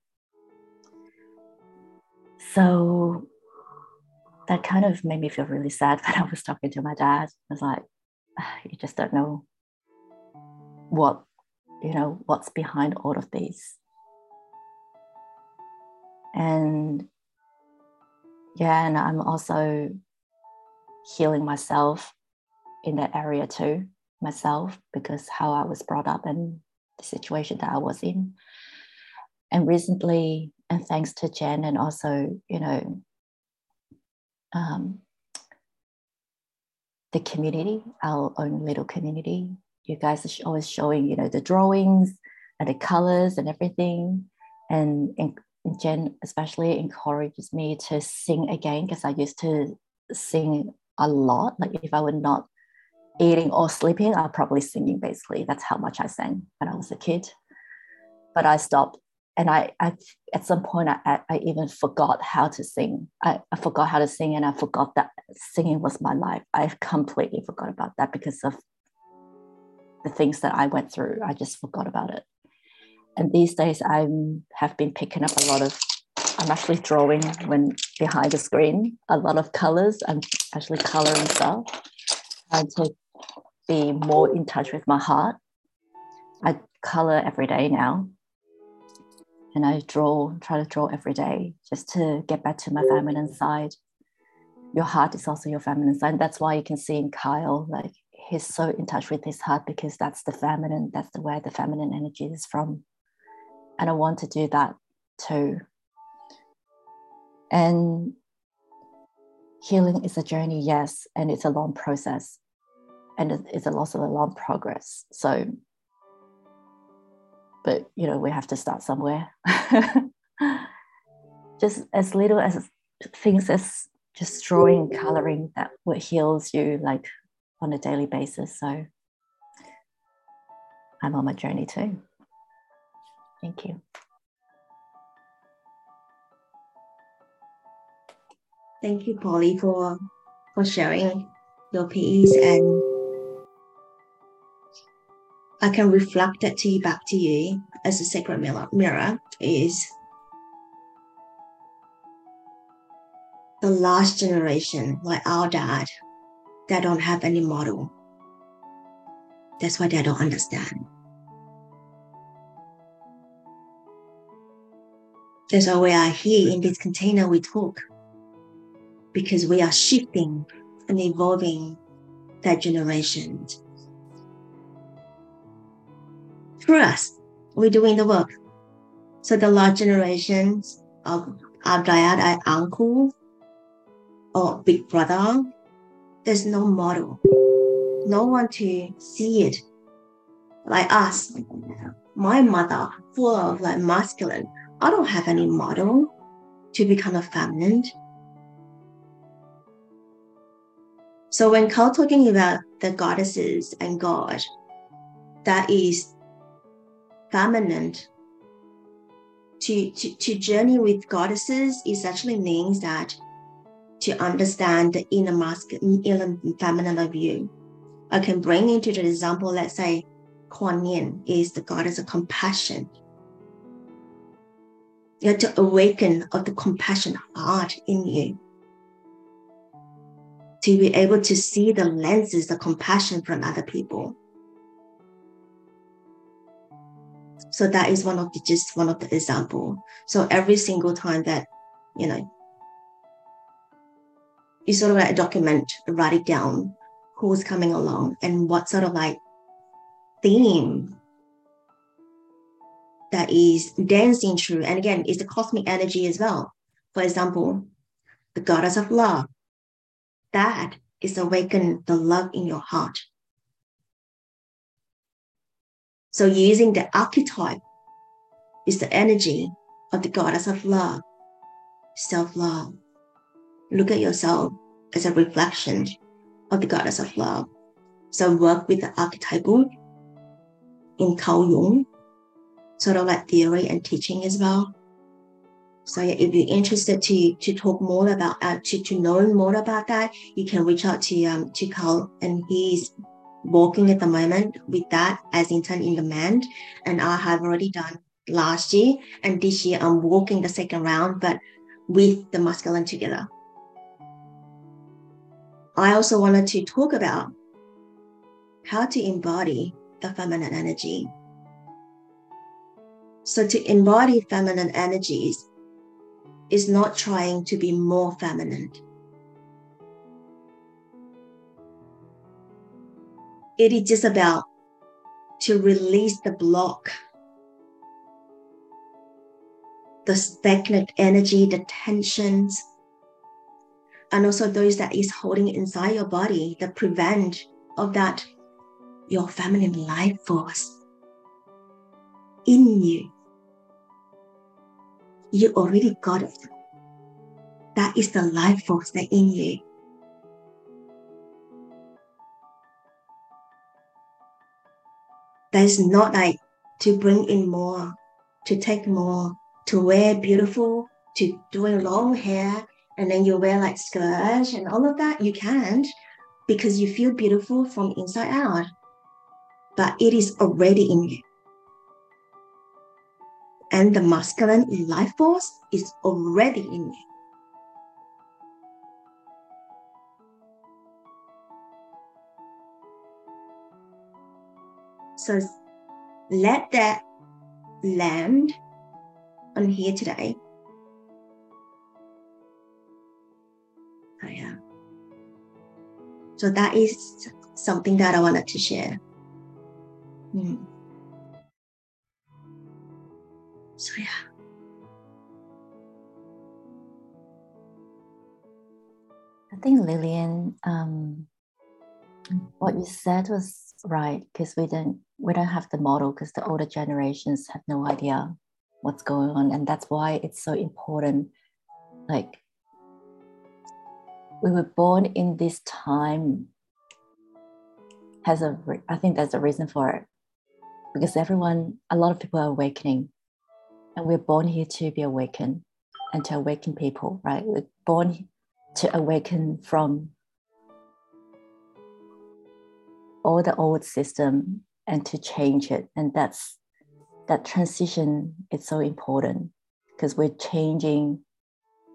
So, that kind of made me feel really sad when I was talking to my dad. I was like, ah, you just don't know what you know what's behind all of these and yeah and i'm also healing myself in that area too myself because how i was brought up and the situation that i was in and recently, and thanks to Jen and also, you know, um, the community, our own little community. You guys are always showing, you know, the drawings and the colors and everything. And, and Jen especially encourages me to sing again because I used to sing a lot. Like if I were not eating or sleeping, I'm probably singing basically. That's how much I sang when I was a kid. But I stopped and I, I at some point I, I even forgot how to sing. I, I forgot how to sing and I forgot that singing was my life. I completely forgot about that because of the things that I went through. I just forgot about it. And these days I have been picking up a lot of I'm actually drawing when behind the screen, a lot of colors. I'm actually coloring stuff. Trying to be more in touch with my heart. I color every day now and I draw, try to draw every day just to get back to my feminine side. Your heart is also your feminine side. That's why you can see in Kyle, like he's so in touch with his heart because that's the feminine, that's the where the feminine energy is from. And I want to do that too. And healing is a journey, yes, and it's a long process. And it's a loss of a long progress. So but you know we have to start somewhere just as little as things as just drawing coloring that what heals you like on a daily basis. So i'm on my journey too. Thank you. Thank you, Polly, for for sharing your piece and I can reflect that to you back to you as a sacred mirror, mirror is the last generation, like our dad, they don't have any model. That's why they don't understand. That's why we are here in this container we talk. Because we are shifting and evolving that generation through us. We're doing the work. So the large generations of our dad, our uncle, or big brother, there's no model. No one to see it like us. My mother, full of like masculine. I don't have any model to become a feminine. So when Carl talking about the goddesses and God, that is feminine to, to, to journey with goddesses is actually means that to understand the inner masculine inner feminine of you. I can bring into the example, let's say Kuan Yin is the goddess of compassion. You have to awaken of the compassion heart in you. To be able to see the lenses of compassion from other people So that is one of the just one of the example. So every single time that, you know, you sort of like document, write it down, who's coming along and what sort of like theme that is dancing through. And again, it's the cosmic energy as well. For example, the goddess of love. That is awaken the love in your heart. So using the archetype is the energy of the goddess of love, self-love. Look at yourself as a reflection of the goddess of love. So work with the archetypal in Carl Jung, sort of like theory and teaching as well. So yeah, if you're interested to to talk more about uh, to to know more about that, you can reach out to um to Carl, and he's working at the moment with that as intern in demand. And I have already done last year. And this year I'm working the second round, but with the masculine together. I also wanted to talk about how to embody the feminine energy. So to embody feminine energies is not trying to be more feminine. it is just about to release the block the stagnant energy, the tensions, and also those that is holding inside your body that prevent of that your feminine life force in you. You already got it. That is the life force that in you. That is not like to bring in more, to take more, to wear beautiful, to doing long hair, and then you wear like skirts and all of that. You can't because you feel beautiful from inside out. But it is already in you. And the masculine life force is already in you. So let that land on here today. So that is something that I wanted to share. Hmm. So yeah. I think Lillian, um, what you said was right because we don't we don't have the model because the older generations have no idea what's going on, and that's why it's so important. Like we were born in this time has a re- I think there's a reason for it. Because everyone a lot of people are awakening and we're born here to be awakened and to awaken people right? We're born to awaken from all the old system and to change it. And that's that transition is so important because we're changing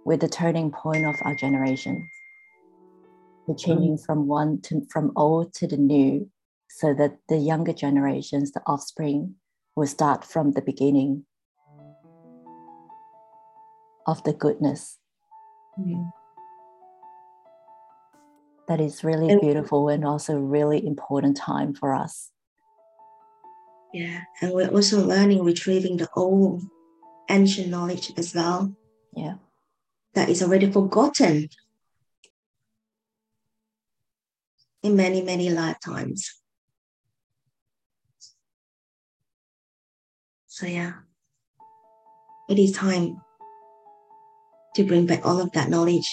we're the turning point of our generation we're changing from one to from old to the new so that the younger generations the offspring will start from the beginning of the goodness. That is really And- beautiful and also really important time for us. Yeah. And we're also learning, retrieving the old ancient knowledge as well. Yeah. That is already forgotten in many, many lifetimes. So, yeah, it is time to bring back all of that knowledge.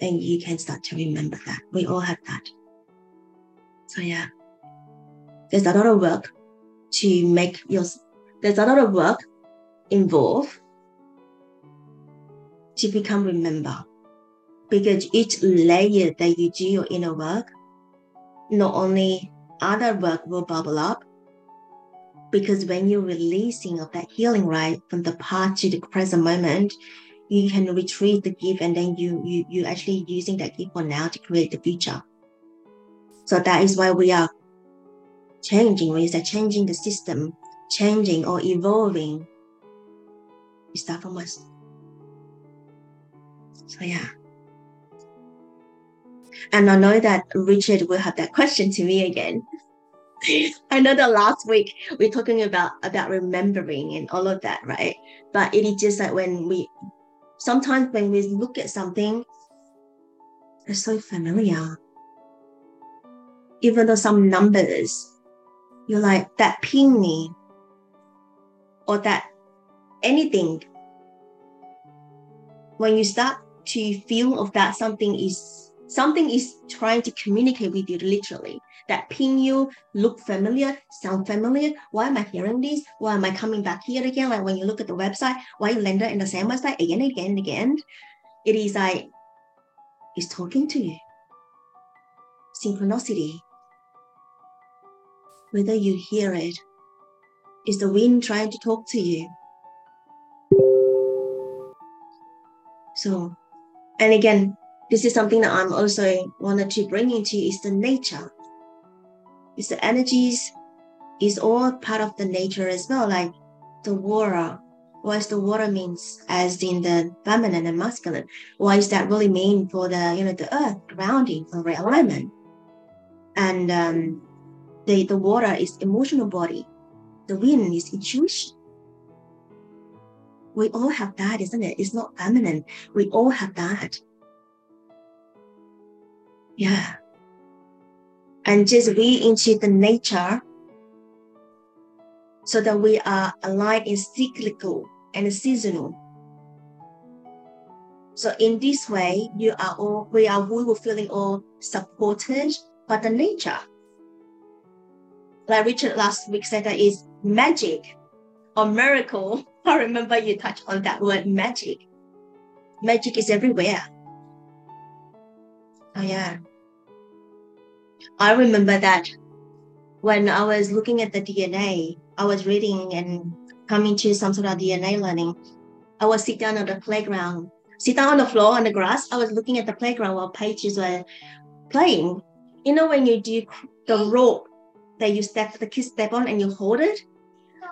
And you can start to remember that. We all have that. So, yeah, there's a lot of work to make your, there's a lot of work involved to become remember because each layer that you do your inner work not only other work will bubble up because when you're releasing of that healing right from the past to the present moment you can retrieve the gift and then you you you actually using that gift for now to create the future. So that is why we are changing we are changing the system changing or evolving. We start from us. So yeah and I know that Richard will have that question to me again. I know that last week we're talking about about remembering and all of that, right? But it is just like when we sometimes when we look at something, it's so familiar. Even though some numbers, you're like that ping me, or that anything. When you start to feel of that something is something is trying to communicate with you literally. That ping you look familiar sound familiar. Why am i hearing this? Why am i coming back here again? Like when you look at the website why you landed in the same website again and again and again? It is like it's talking to you. Synchronicity. Whether you hear it is the wind trying to talk to you? So and again this is something that I'm also wanted to bring into is the nature. It's the energies, is all part of the nature as well, like the water. What does the water means as in the feminine and masculine? What does that really mean for the you know the earth grounding for realignment? And um, the the water is emotional body, the wind is intuition, We all have that, isn't it? It's not feminine. We all have that. Yeah. And just be into the nature so that we are aligned in cyclical and seasonal. So in this way, you are all we are we will feeling all supported by the nature. Like Richard last week said that is magic or miracle. I remember you touched on that word magic. Magic is everywhere. Oh yeah. I remember that when I was looking at the DNA, I was reading and coming to some sort of DNA learning. I was sit down on the playground, sit down on the floor on the grass. I was looking at the playground while pages were playing. You know when you do the rope that you step the kids step on and you hold it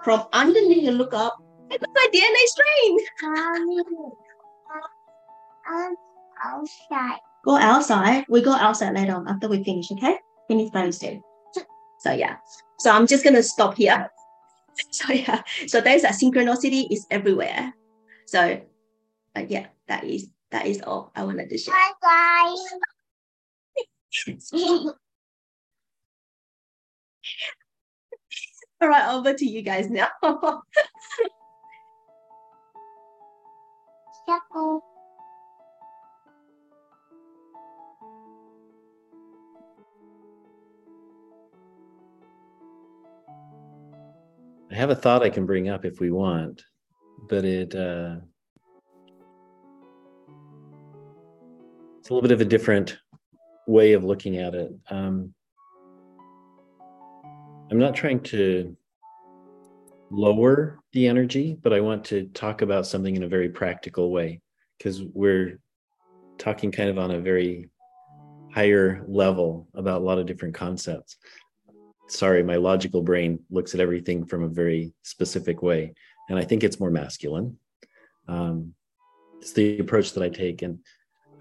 from underneath, you look up. It's like DNA. Mommy, um, um, I'm outside. Go outside. We go outside later on after we finish. Okay, finish very soon. So yeah. So I'm just gonna stop here. So yeah. So there's a synchronicity is everywhere. So uh, yeah, that is that is all I wanted to share. Bye, guys. All right, over to you guys now. Chuckle. I have a thought I can bring up if we want, but it uh, it's a little bit of a different way of looking at it. Um, I'm not trying to lower the energy, but I want to talk about something in a very practical way because we're talking kind of on a very higher level about a lot of different concepts sorry, my logical brain looks at everything from a very specific way. And I think it's more masculine. Um, it's the approach that I take. And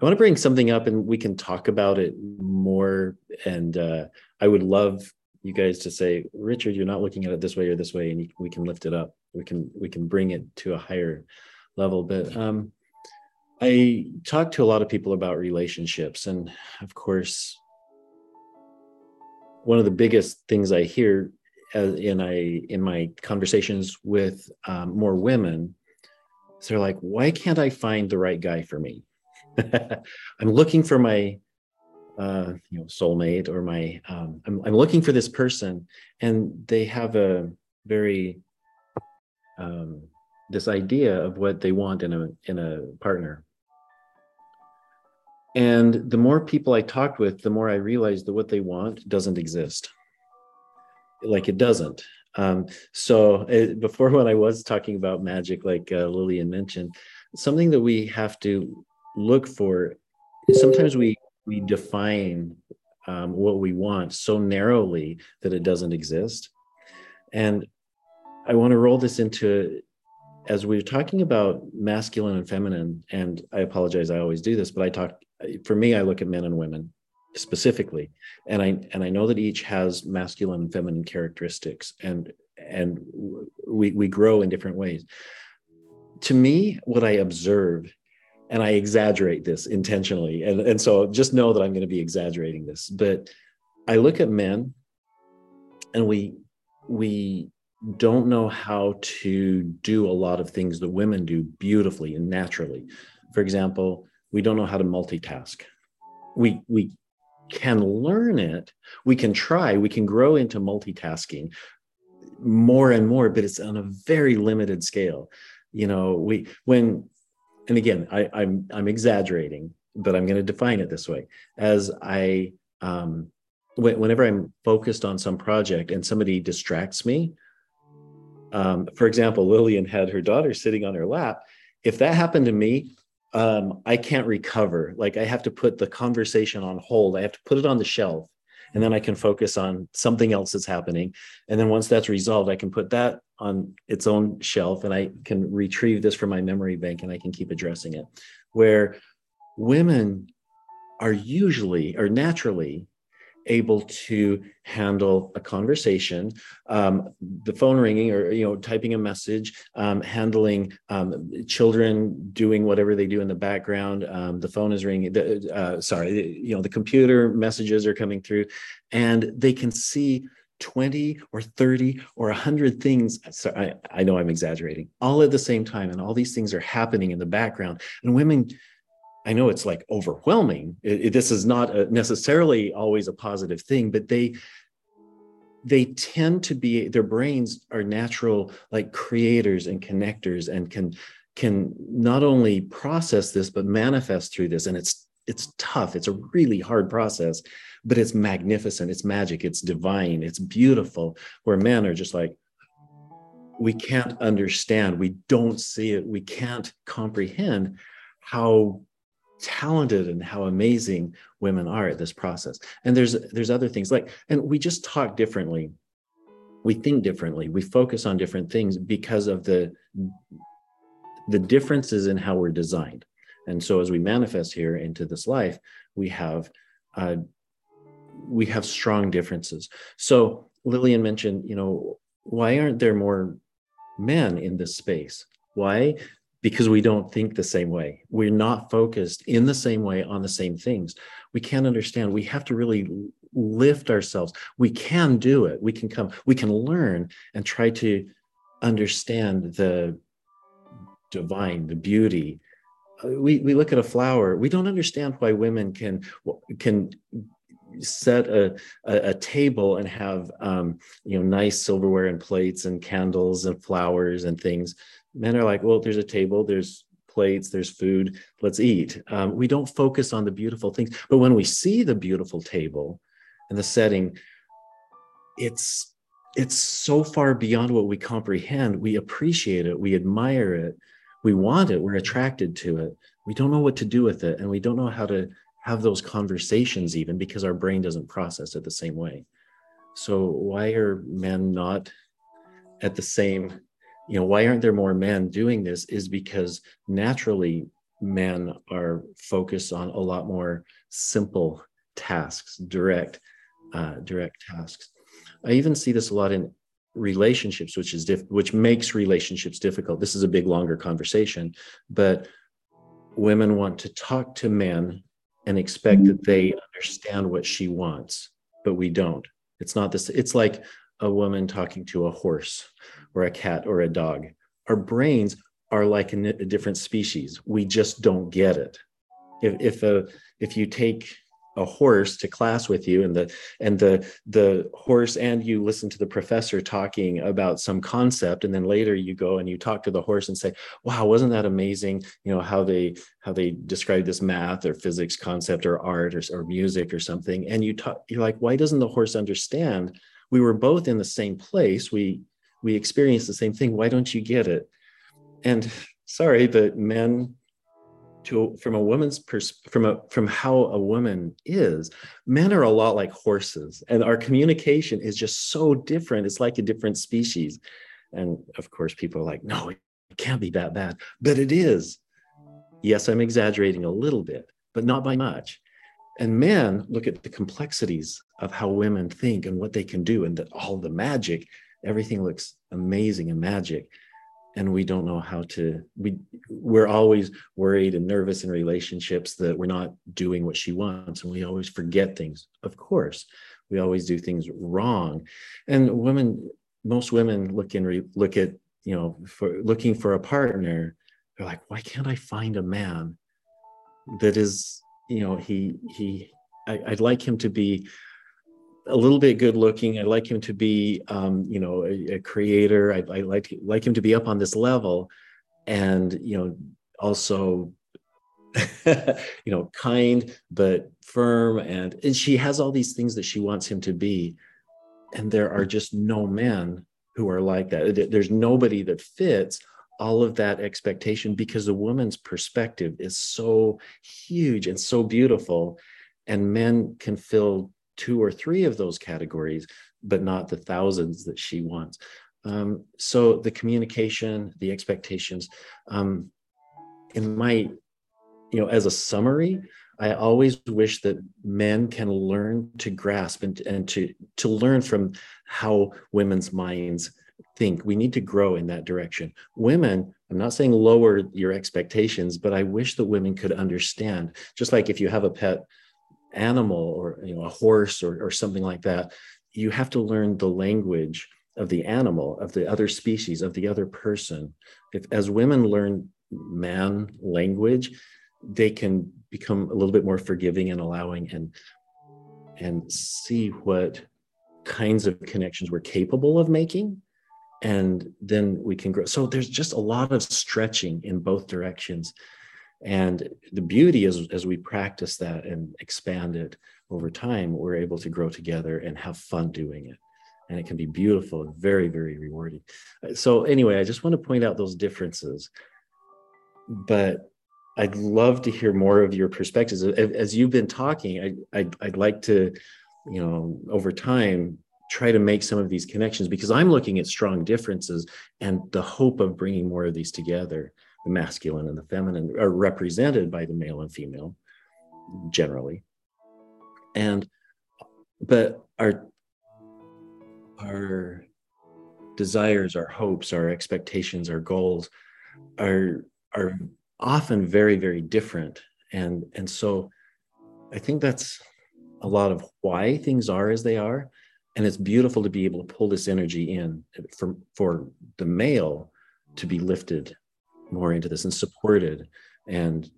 I want to bring something up and we can talk about it more. And uh, I would love you guys to say, Richard, you're not looking at it this way or this way, and we can lift it up. We can we can bring it to a higher level. But um, I talk to a lot of people about relationships, and of course, one of the biggest things I hear as in I in my conversations with um, more women, they're like, "Why can't I find the right guy for me? I'm looking for my uh, you know soulmate or my um, I'm, I'm looking for this person, and they have a very um, this idea of what they want in a in a partner and the more people I talked with, the more I realized that what they want doesn't exist. Like it doesn't. Um, so it, uh, before, when I was talking about magic, like uh, Lillian mentioned, something that we have to look for. Sometimes we we define um, what we want so narrowly that it doesn't exist, and I want to roll this into as we are talking about masculine and feminine. And I apologize, I always do this, but I talk for me, I look at men and women specifically, and I and I know that each has masculine and feminine characteristics, and and we we grow in different ways. To me, what I observe, and I exaggerate this intentionally, and and so just know that I'm going to be exaggerating this, but I look at men, and we we don't know how to do a lot of things that women do beautifully and naturally. For example, we don't know how to multitask. We we can learn it. We can try. We can grow into multitasking more and more, but it's on a very limited scale. You know, we when and again, I, I'm I'm exaggerating, but I'm going to define it this way: as I um, whenever I'm focused on some project and somebody distracts me. Um, for example, Lillian had her daughter sitting on her lap. If that happened to me, um, I can't recover. Like I have to put the conversation on hold. I have to put it on the shelf, and then I can focus on something else that's happening. And then once that's resolved, I can put that on its own shelf, and I can retrieve this from my memory bank, and I can keep addressing it. Where women are usually or naturally able to handle a conversation, um, the phone ringing or you know typing a message, um, handling um, children doing whatever they do in the background. Um, the phone is ringing. The, uh, sorry, you know the computer messages are coming through, and they can see 20 or 30 or 100 things so I, I know i'm exaggerating all at the same time and all these things are happening in the background and women I know it's like overwhelming. It, it, this is not a, necessarily always a positive thing, but they they tend to be their brains are natural like creators and connectors and can can not only process this but manifest through this. And it's it's tough. It's a really hard process but it's magnificent. It's magic. It's divine. It's beautiful. Where men are just like we can't understand. We don't see it. We can't comprehend how talented and how amazing women are at this process. And there's there's other things like and we just talk differently. We think differently. We focus on different things because of the the differences in how we're designed. And so as we manifest here into this life we have uh, we have strong differences. So lillian mentioned you know why aren't there more men in this space? Why because we don't think the same way. We're not focused in the same way on the same things. We can't understand. We have to really lift ourselves. We can do it. We can come, we can learn and try to understand the divine, the beauty. Uh, we, we look at a flower, we don't understand why women can can set a, a, a, table and have um, you know nice silverware and plates and candles and flowers and things men are like, well, there's a table, there's plates, there's food, let's eat. Um, we don't focus on the beautiful things. But when we see the beautiful table and the setting, it's it's so far beyond what we comprehend. We appreciate it, we admire it, we want it, we're attracted to it. We don't know what to do with it, and we don't know how to have those conversations even because our brain doesn't process it the same way. So why are men not at the same you know why aren't there more men doing this is because naturally men are focused on a lot more simple tasks direct uh, direct tasks. I even see this a lot in relationships which is diff- which makes relationships difficult. This is a big longer conversation but women want to talk to men and expect that they understand what she wants but we don't. It's not this it's like a woman talking to a horse or a cat or a dog. Our brains are like a, a different species. We just don't get it. If if a if you take a horse to class with you and the and the the horse and you listen to the professor talking about some concept and then later you go and you talk to the horse and say wow wasn't that amazing you know how they how they describe this math or physics concept or art or, or music or something and you talk you're like why doesn't the horse understand we were both in the same place we we experience the same thing why don't you get it? And sorry but men to from a woman's pers- from a from how a woman is men are a lot like horses and our communication is just so different. It's like a different species. And of course people are like no it can't be that bad but it is. Yes i'm exaggerating a little bit but not by much. And men look at the complexities of how women think and what they can do and all the magic everything looks amazing and magic. And we don't know how to we we're always worried and nervous in relationships that we're not doing what she wants. And we always forget things of course. We always do things wrong. And women most women look in look at you know for looking for a partner. They're like why can't i find a man that is you know he he I, i'd like him to be a little bit good looking. I like him to be, um, you know, a, a creator. I, I, like like him to be up on this level, and you know, also, you know, kind but firm, and and she has all these things that she wants him to be, and there are just no men who are like that. There's nobody that fits all of that expectation because the woman's perspective is so huge and so beautiful, and men can fill two or three of those categories, but not the thousands that she wants. Um, so the communication, the expectations, um, in my, you know, as a summary, I always wish that men can learn to grasp and, and to to learn from how women's minds think. We need to grow in that direction. Women, I'm not saying lower your expectations, but I wish that women could understand. Just like if you have a pet animal or you know a horse or, or something like that, you have to learn the language of the animal, of the other species, of the other person. If as women learn man language, they can become a little bit more forgiving and allowing and and see what kinds of connections we're capable of making and then we can grow so there's just a lot of stretching in both directions and the beauty is as we practice that and expand it over time we're able to grow together and have fun doing it and it can be beautiful and very very rewarding so anyway i just want to point out those differences but I'd love to hear more of your perspectives. As you've been talking, I, I'd, I'd like to, you know, over time, try to make some of these connections because I'm looking at strong differences and the hope of bringing more of these together. The masculine and the feminine are represented by the male and female generally. And, but our, our desires, our hopes, our expectations, our goals are, are often very very different and and so i think that's a lot of why things are as they are and it's beautiful to be able to pull this energy in for for the male to be lifted more into this and supported and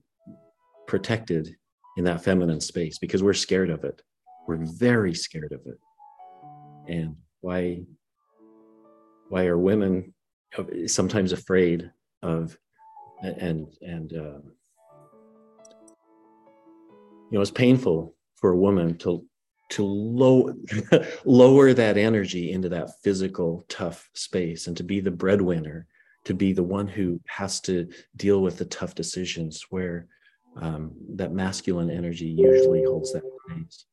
protected in that feminine space because we're scared of it. We're very scared of it. And why why are women sometimes afraid of and and uh, you know it's painful for a woman to to low, lower that energy into that physical tough space and to be the breadwinner to be the one who has to deal with the tough decisions where um, that masculine energy usually holds that place.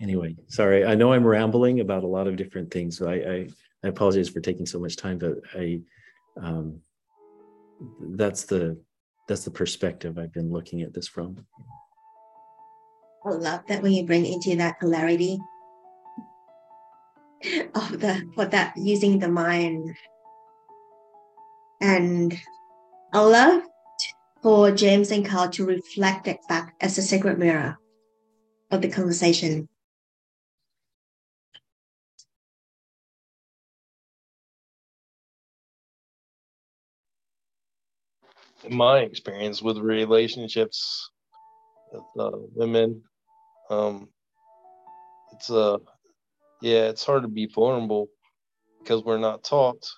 anyway sorry i know i'm rambling about a lot of different things so i i, I apologize for taking so much time but i um, that's the that's the perspective I've been looking at this from. I love that when you bring into that clarity of the for that using the mind. And I love for James and Carl to reflect it back as a sacred mirror of the conversation. in my experience with relationships with uh, women, um, it's uh, yeah, it's hard to be vulnerable because we're not taught,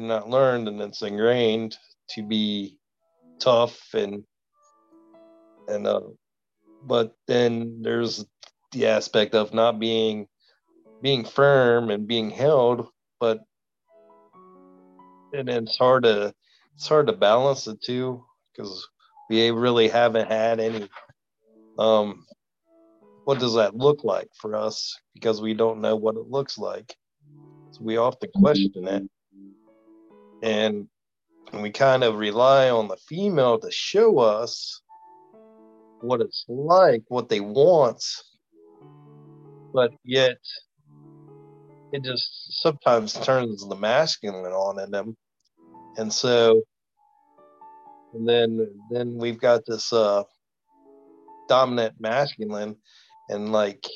not learned, and it's ingrained to be tough and and uh, but then there's the aspect of not being being firm and being held, but and it's hard to it's hard to balance the two because we really haven't had any um what does that look like for us? Because we don't know what it looks like. So we often question it and we kind of rely on the female to show us what it's like what they want but yet it just sometimes turns the masculine on in them. And so and then then we've got this uh dominant masculine and like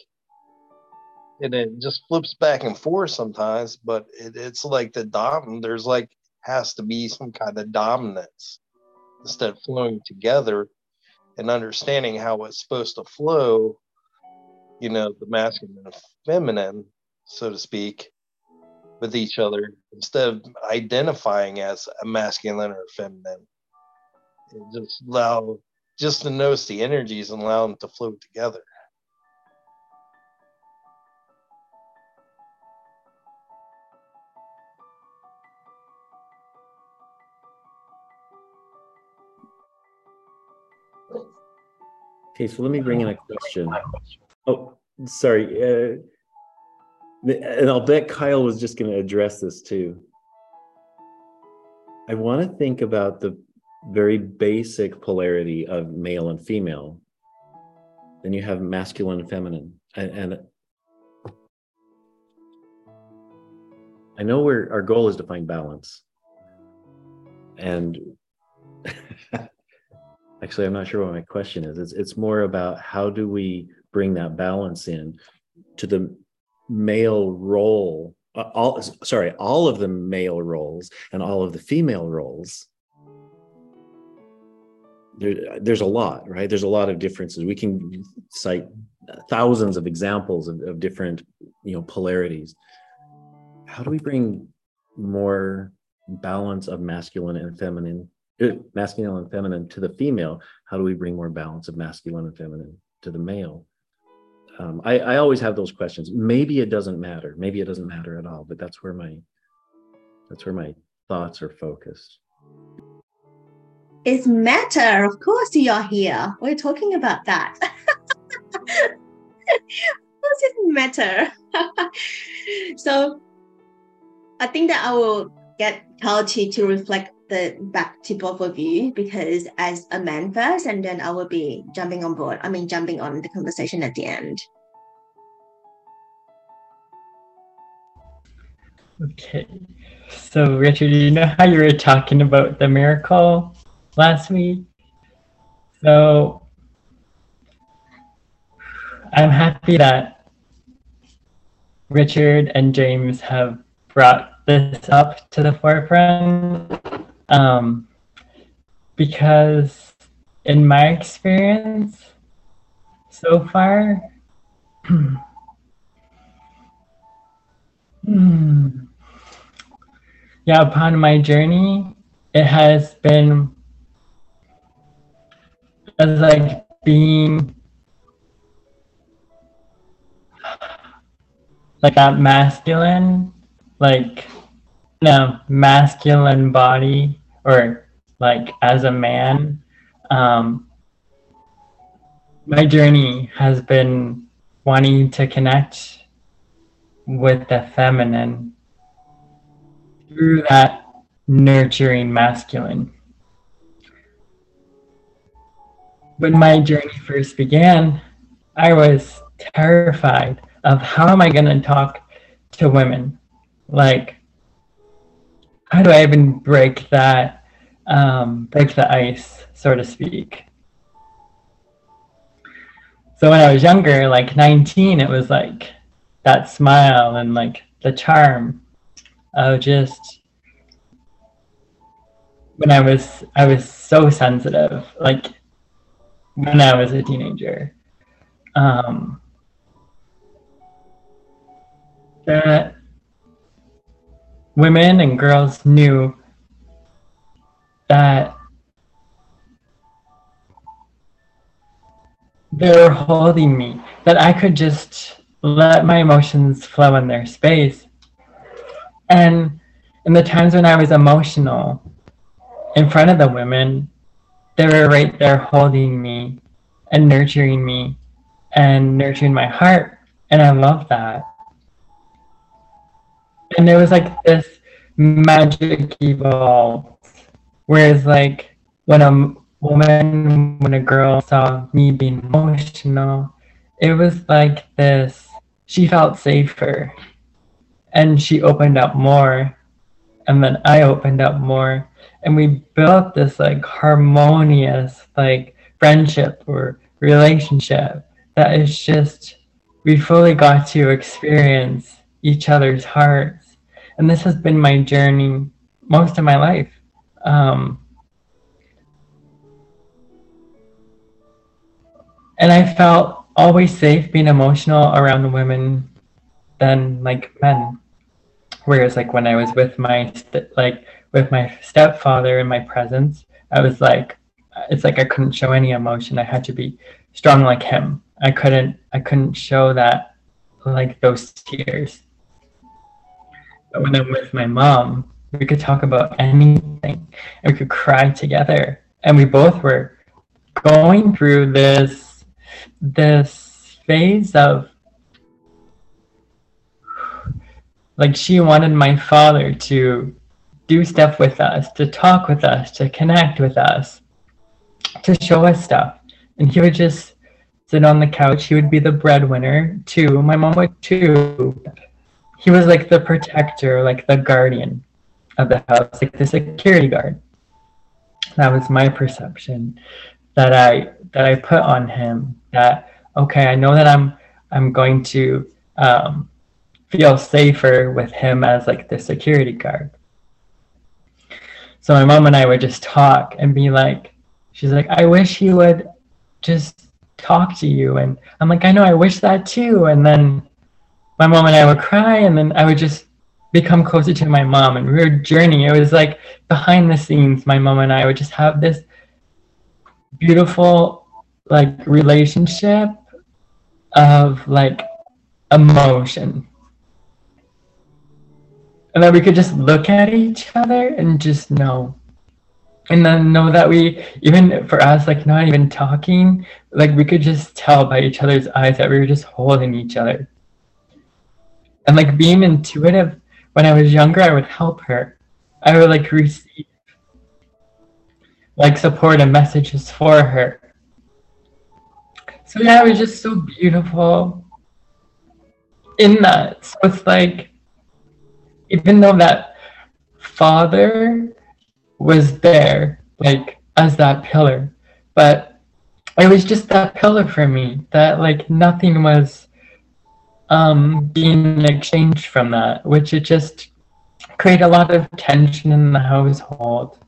and it just flips back and forth sometimes but it, it's like the dom there's like has to be some kind of dominance instead of flowing together and understanding how it's supposed to flow you know the masculine and feminine so to speak with each other instead of identifying as a masculine or feminine just allow just to notice the energies and allow them to flow together. Okay, so let me bring in a question. Oh, sorry. Uh, and I'll bet Kyle was just going to address this too. I want to think about the very basic polarity of male and female then you have masculine and feminine. And, and I know where our goal is to find balance. And actually, I'm not sure what my question is. It's, it's more about how do we bring that balance in to the male role, uh, all sorry, all of the male roles and all of the female roles there, there's a lot, right? There's a lot of differences. We can cite thousands of examples of, of different, you know, polarities. How do we bring more balance of masculine and feminine, masculine and feminine to the female? How do we bring more balance of masculine and feminine to the male? Um, I, I always have those questions. Maybe it doesn't matter. Maybe it doesn't matter at all. But that's where my that's where my thoughts are focused. It's matter. Of course, you're here. We're talking about that. Does it matter? so, I think that I will get Kalchi to reflect the back to both of you because as a man first, and then I will be jumping on board. I mean, jumping on the conversation at the end. Okay. So, Richard, you know how you were talking about the miracle last week. So I'm happy that Richard and James have brought this up to the forefront um, because, in my experience so far, yeah, upon my journey, it has been as like being like that masculine, like no masculine body or like as a man. Um, my journey has been wanting to connect with the feminine through that nurturing masculine. when my journey first began, I was terrified of how am I going to talk to women? Like, how do I even break that, um, break the ice, so to speak? So when I was younger, like 19, it was like that smile and like the charm of just when I was I was so sensitive. Like when I was a teenager. Um, that women and girls knew that they were holding me, that I could just let my emotions flow in their space. And in the times when I was emotional in front of the women, they were right there holding me and nurturing me and nurturing my heart. And I love that. And it was like this magic evolved. Whereas like when a woman, when a girl saw me being emotional, it was like this, she felt safer and she opened up more. And then I opened up more and we built this like harmonious like friendship or relationship that is just we fully got to experience each other's hearts and this has been my journey most of my life um, and i felt always safe being emotional around the women than like men whereas like when i was with my like with my stepfather in my presence, I was like, it's like I couldn't show any emotion. I had to be strong like him. I couldn't, I couldn't show that, like those tears. But when I'm with my mom, we could talk about anything. And we could cry together. And we both were going through this, this phase of like she wanted my father to do stuff with us, to talk with us, to connect with us, to show us stuff. And he would just sit on the couch. He would be the breadwinner too. My mom would too. He was like the protector, like the guardian of the house, like the security guard. That was my perception that I that I put on him. That okay, I know that I'm I'm going to um, feel safer with him as like the security guard. So my mom and I would just talk and be like, she's like, I wish he would just talk to you. And I'm like, I know, I wish that too. And then my mom and I would cry, and then I would just become closer to my mom. And we were journeying. It was like behind the scenes, my mom and I would just have this beautiful like relationship of like emotion and that we could just look at each other and just know and then know that we even for us like not even talking like we could just tell by each other's eyes that we were just holding each other and like being intuitive when i was younger i would help her. I would like receive like support and messages for her. So yeah it was just so beautiful. In that so it's like even though that father was there, like as that pillar, but it was just that pillar for me that like nothing was um being exchanged from that, which it just created a lot of tension in the household.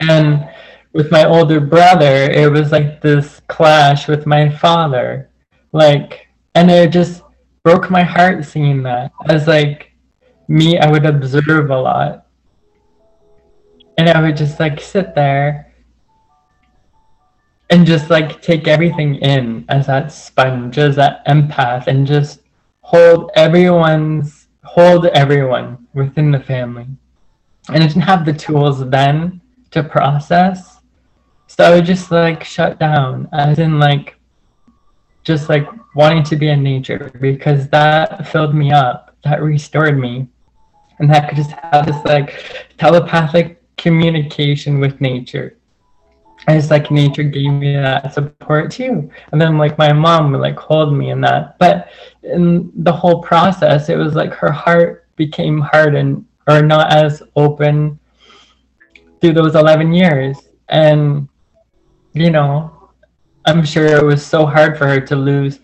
And with my older brother, it was like this clash with my father. Like and it just broke my heart seeing that as like me, I would observe a lot. And I would just like sit there and just like take everything in as that sponge, as that empath, and just hold everyone's, hold everyone within the family. And I didn't have the tools then to process. So I would just like shut down, as in like, just like wanting to be in nature because that filled me up, that restored me and that could just have this like telepathic communication with nature. It's like nature gave me that support too. And then like my mom would like hold me in that. But in the whole process, it was like her heart became hardened or not as open through those 11 years. And, you know, I'm sure it was so hard for her to lose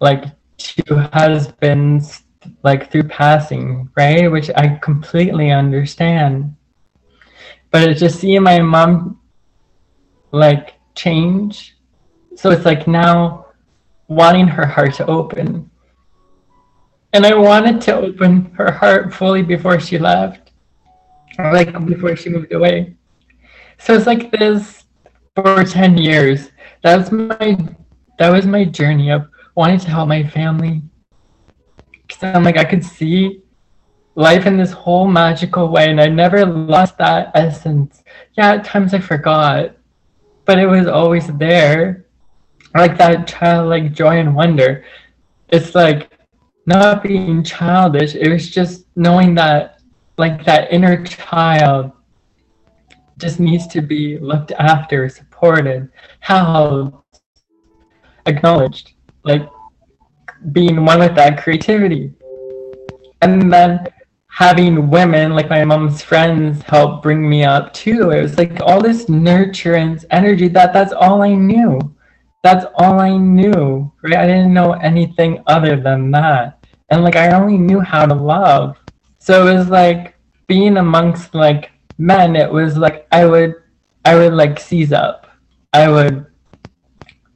like two husbands like through passing, right? Which I completely understand. But it's just seeing my mom like change. So it's like now wanting her heart to open. And I wanted to open her heart fully before she left, like before she moved away. So it's like this for 10 years. That was my that was my journey of wanting to help my family, because I'm like, I could see life in this whole magical way, and I never lost that essence. Yeah, at times I forgot, but it was always there. Like that childlike joy and wonder. It's like not being childish, it was just knowing that, like, that inner child just needs to be looked after, supported, held, acknowledged. Like, being one with that creativity. And then having women like my mom's friends help bring me up too. It was like all this nurturance energy that that's all I knew. That's all I knew, right? I didn't know anything other than that. And like I only knew how to love. So it was like being amongst like men, it was like I would I would like seize up. I would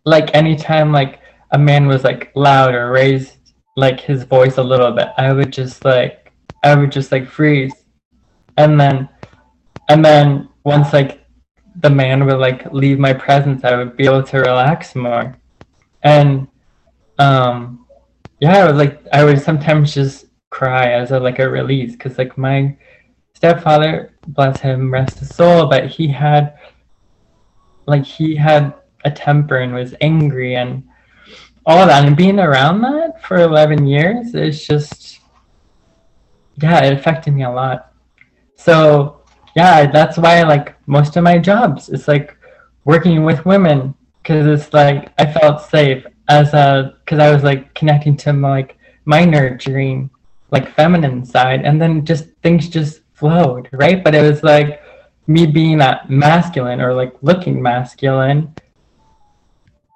like anytime like a man was like loud or raised like his voice a little bit, I would just like I would just like freeze. And then and then once like the man would like leave my presence, I would be able to relax more. And um yeah, I was like I would sometimes just cry as a like a release because like my stepfather, bless him, rest his soul, but he had like he had a temper and was angry and all that and being around that for 11 years is just yeah it affected me a lot. So yeah that's why like most of my jobs it's like working with women because it's like I felt safe as a because I was like connecting to my, like my nurturing like feminine side and then just things just flowed right? But it was like me being that masculine or like looking masculine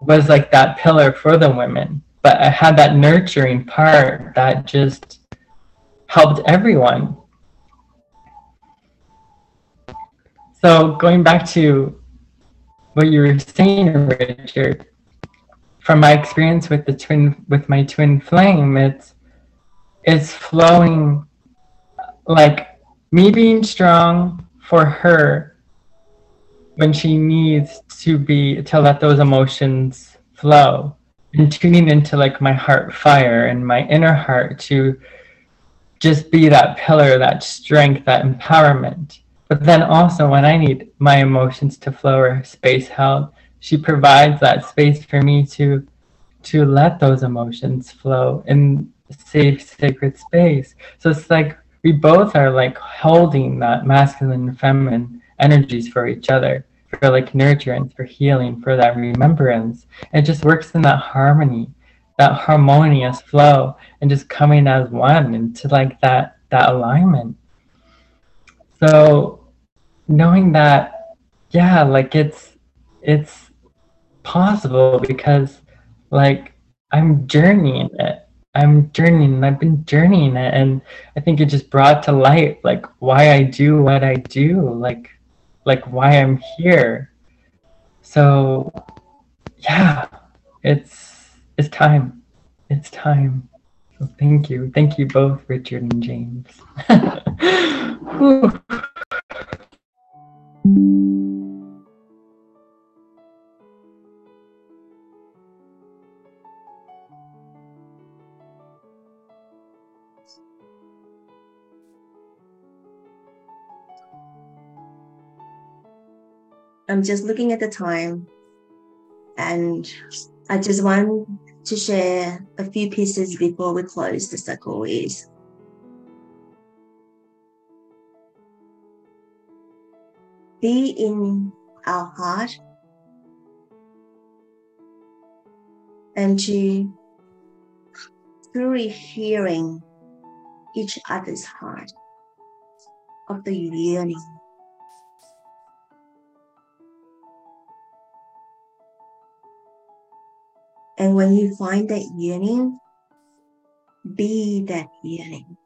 was like that pillar for the women. But I had that nurturing part that just helped everyone. So going back to what you were saying Richard from my experience with the twin with my twin flame it's it's flowing like me being strong for her when she needs to be to let those emotions flow and tuning into like my heart fire and my inner heart to just be that pillar that strength that empowerment. But then also when i need my emotions to flow or space held she provides that space for me to to let those emotions flow in safe sacred space. So it's like we both are like holding that masculine and feminine energies for each other for like nurturance for healing for that remembrance. It just works in that harmony that harmonious flow and just coming as one into like that that alignment. So knowing that yeah like it's it's possible because like i'm journeying it. I'm journeying i've been journeying it and i think it just brought to light like why i do what i do like like why i'm here. So yeah it's it's time. It's time. So thank you. Thank you both richard and james. I'm just looking at the time and I just want to share a few pieces before we close the circle is be in our heart. And to truly hearing each other's heart of the yearning And when you find that yearning, be that yearning.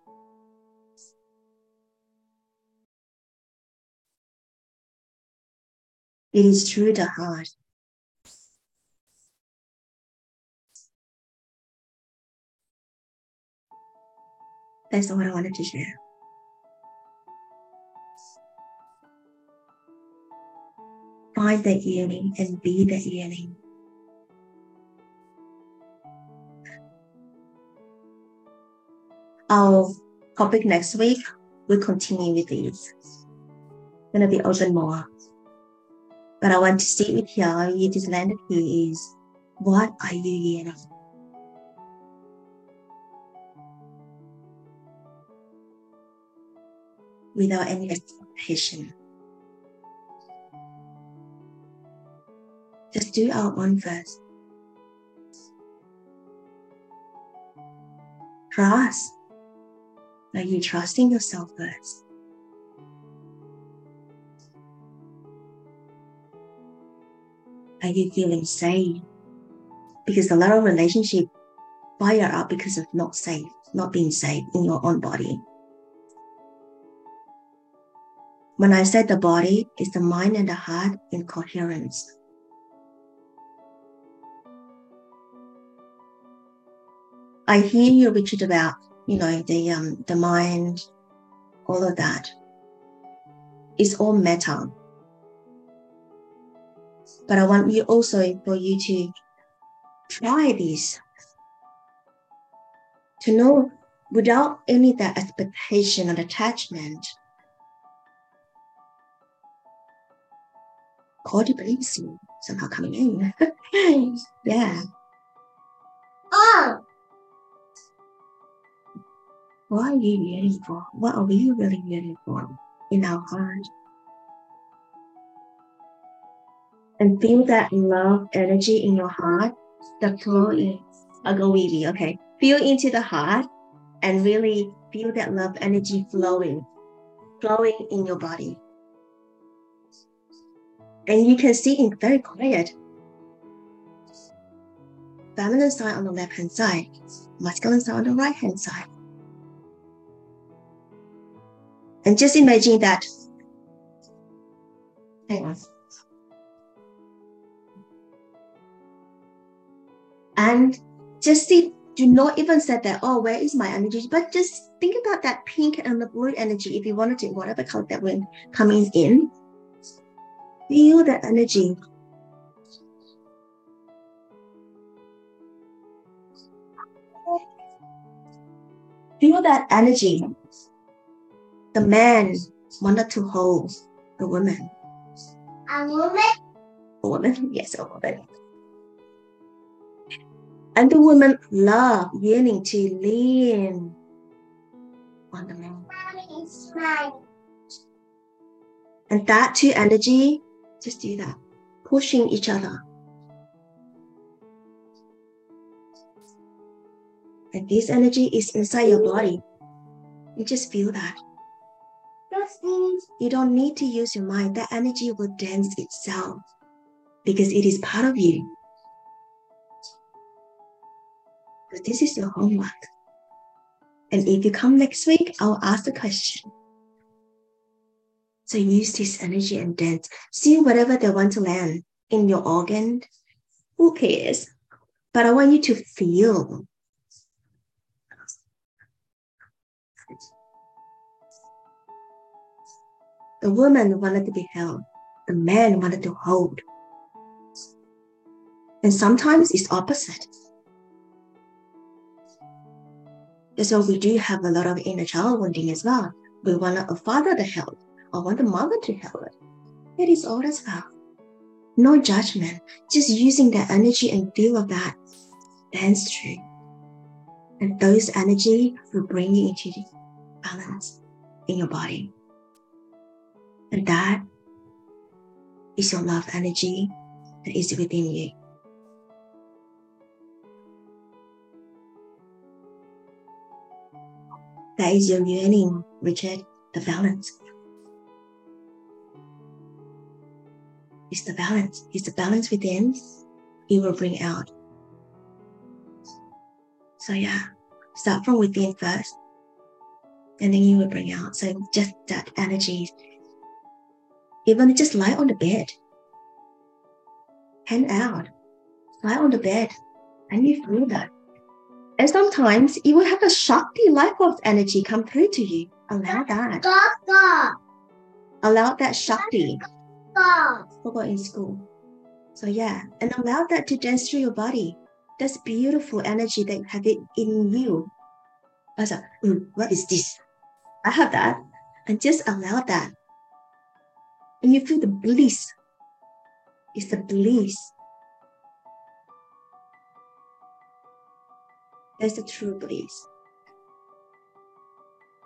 It is through the heart. That's what I wanted to share. Find that yearning and be that yearning. Our topic next week, we'll continue with these. Gonna be open more. But I want to sit with you, you just landed here is what are you yearning? Without any expectation. Just do our own first. Trust are you trusting yourself first? Are you feeling safe? Because a lot of relationship fire up because of not safe, not being safe in your own body. When I said the body is the mind and the heart in coherence. I hear you, Richard, about you know the um the mind all of that. Is all matter but i want you also for you to try this. To know without any that expectation or attachment. Codependency somehow coming in. Yeah. Oh, what are you yearning for? What are we really yearning for in our heart? and feel that love energy in your heart that flow in. I'll you, okay? Feel into the heart and really feel that love energy flowing, flowing in your body. And you can see it very quiet. Feminine side on the left hand side, masculine side on the right hand side. And just imagine that. Hang on. And just see, do not even say that, oh, where is my energy? But just think about that pink and the blue energy. If you wanted to, whatever color that wind coming in, feel that energy. Feel that energy. The man wanted to hold the woman. A woman. A woman? Yes, a woman. And the woman love yearning to lean on the man. Mommy is smiling. And that two energy, just do that, pushing each other. And this energy is inside your body. You just feel that. You don't need to use your mind. That energy will dance itself because it is part of you. But this is your homework. And if you come next week, I'll ask the question. So use this energy and dance. See whatever they want to land in your organ. Who cares? But I want you to feel. The woman wanted to be held. The man wanted to hold. And sometimes it's opposite. That's why we do have a lot of inner child wounding as well. We want a father to help or want a mother to help it. Is all as well. No judgment, just using that energy and feel of that dance through. And those energy will bring you into balance in your body. And that is your love energy that is within you. That is your yearning, Richard, the balance. It's the balance. It's the balance within you will bring out. So yeah, start from within first. And then you will bring out. So just that energy. Even just lie on the bed. Hand out. Lie on the bed. And you feel that. And sometimes you will have a Shakti life force energy come through to you. Allow that. Allow that Shakti. Forgot in school. So yeah, and allow that to dance through your body. That's beautiful energy that you have it in you. I was like, "Ooh, what is this? I have that. And just allow that. And you feel the bliss. It's the bliss. That's the true bliss.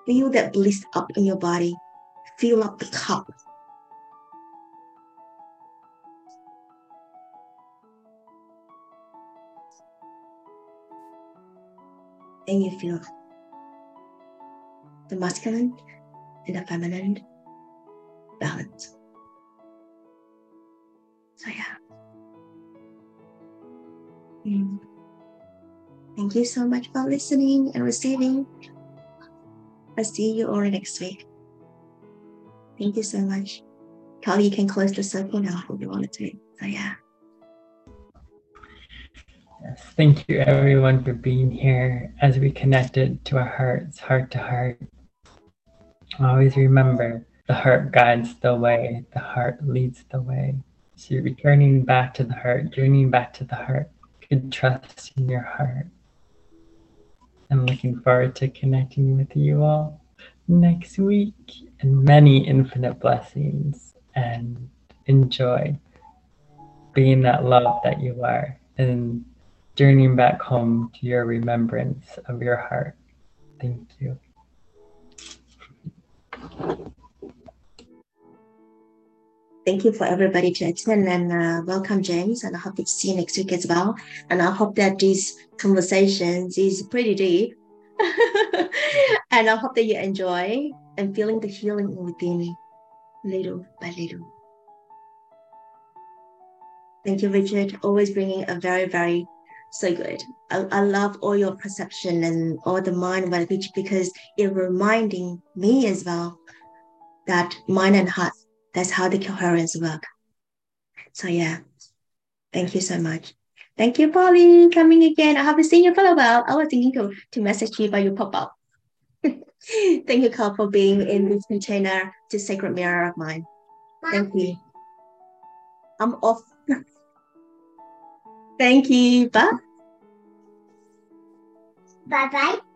Feel that bliss up in your body. Fill up the cup. And you feel the masculine and the feminine balance. So yeah. Mm. Thank you so much for listening and receiving. I'll see you all next week. Thank you so much. Carl, you can close the circle now if you wanted to. So yeah. Yes, thank you everyone for being here as we connected to our hearts, heart to heart. Always remember the heart guides the way, the heart leads the way. So you're returning back to the heart, journeying back to the heart. Good trust in your heart. I'm looking forward to connecting with you all next week and many infinite blessings and enjoy being that love that you are and journeying back home to your remembrance of your heart. Thank you. Thank you for everybody to attend and uh, welcome James and I hope to see you next week as well. And I hope that these conversations is pretty deep. and I hope that you enjoy and feeling the healing within little by little. Thank you, Richard. Always bringing a very, very so good. I, I love all your perception and all the mind language because it reminding me as well that mind and heart, that's how the coherence work. So yeah, thank you so much. Thank you, Polly, coming again. I haven't seen you for a while. I was thinking to, to message you, but you pop up. thank you, Carl, for being in this container to sacred mirror of mine. Thank you. I'm off. Thank you. Bye. Bye bye.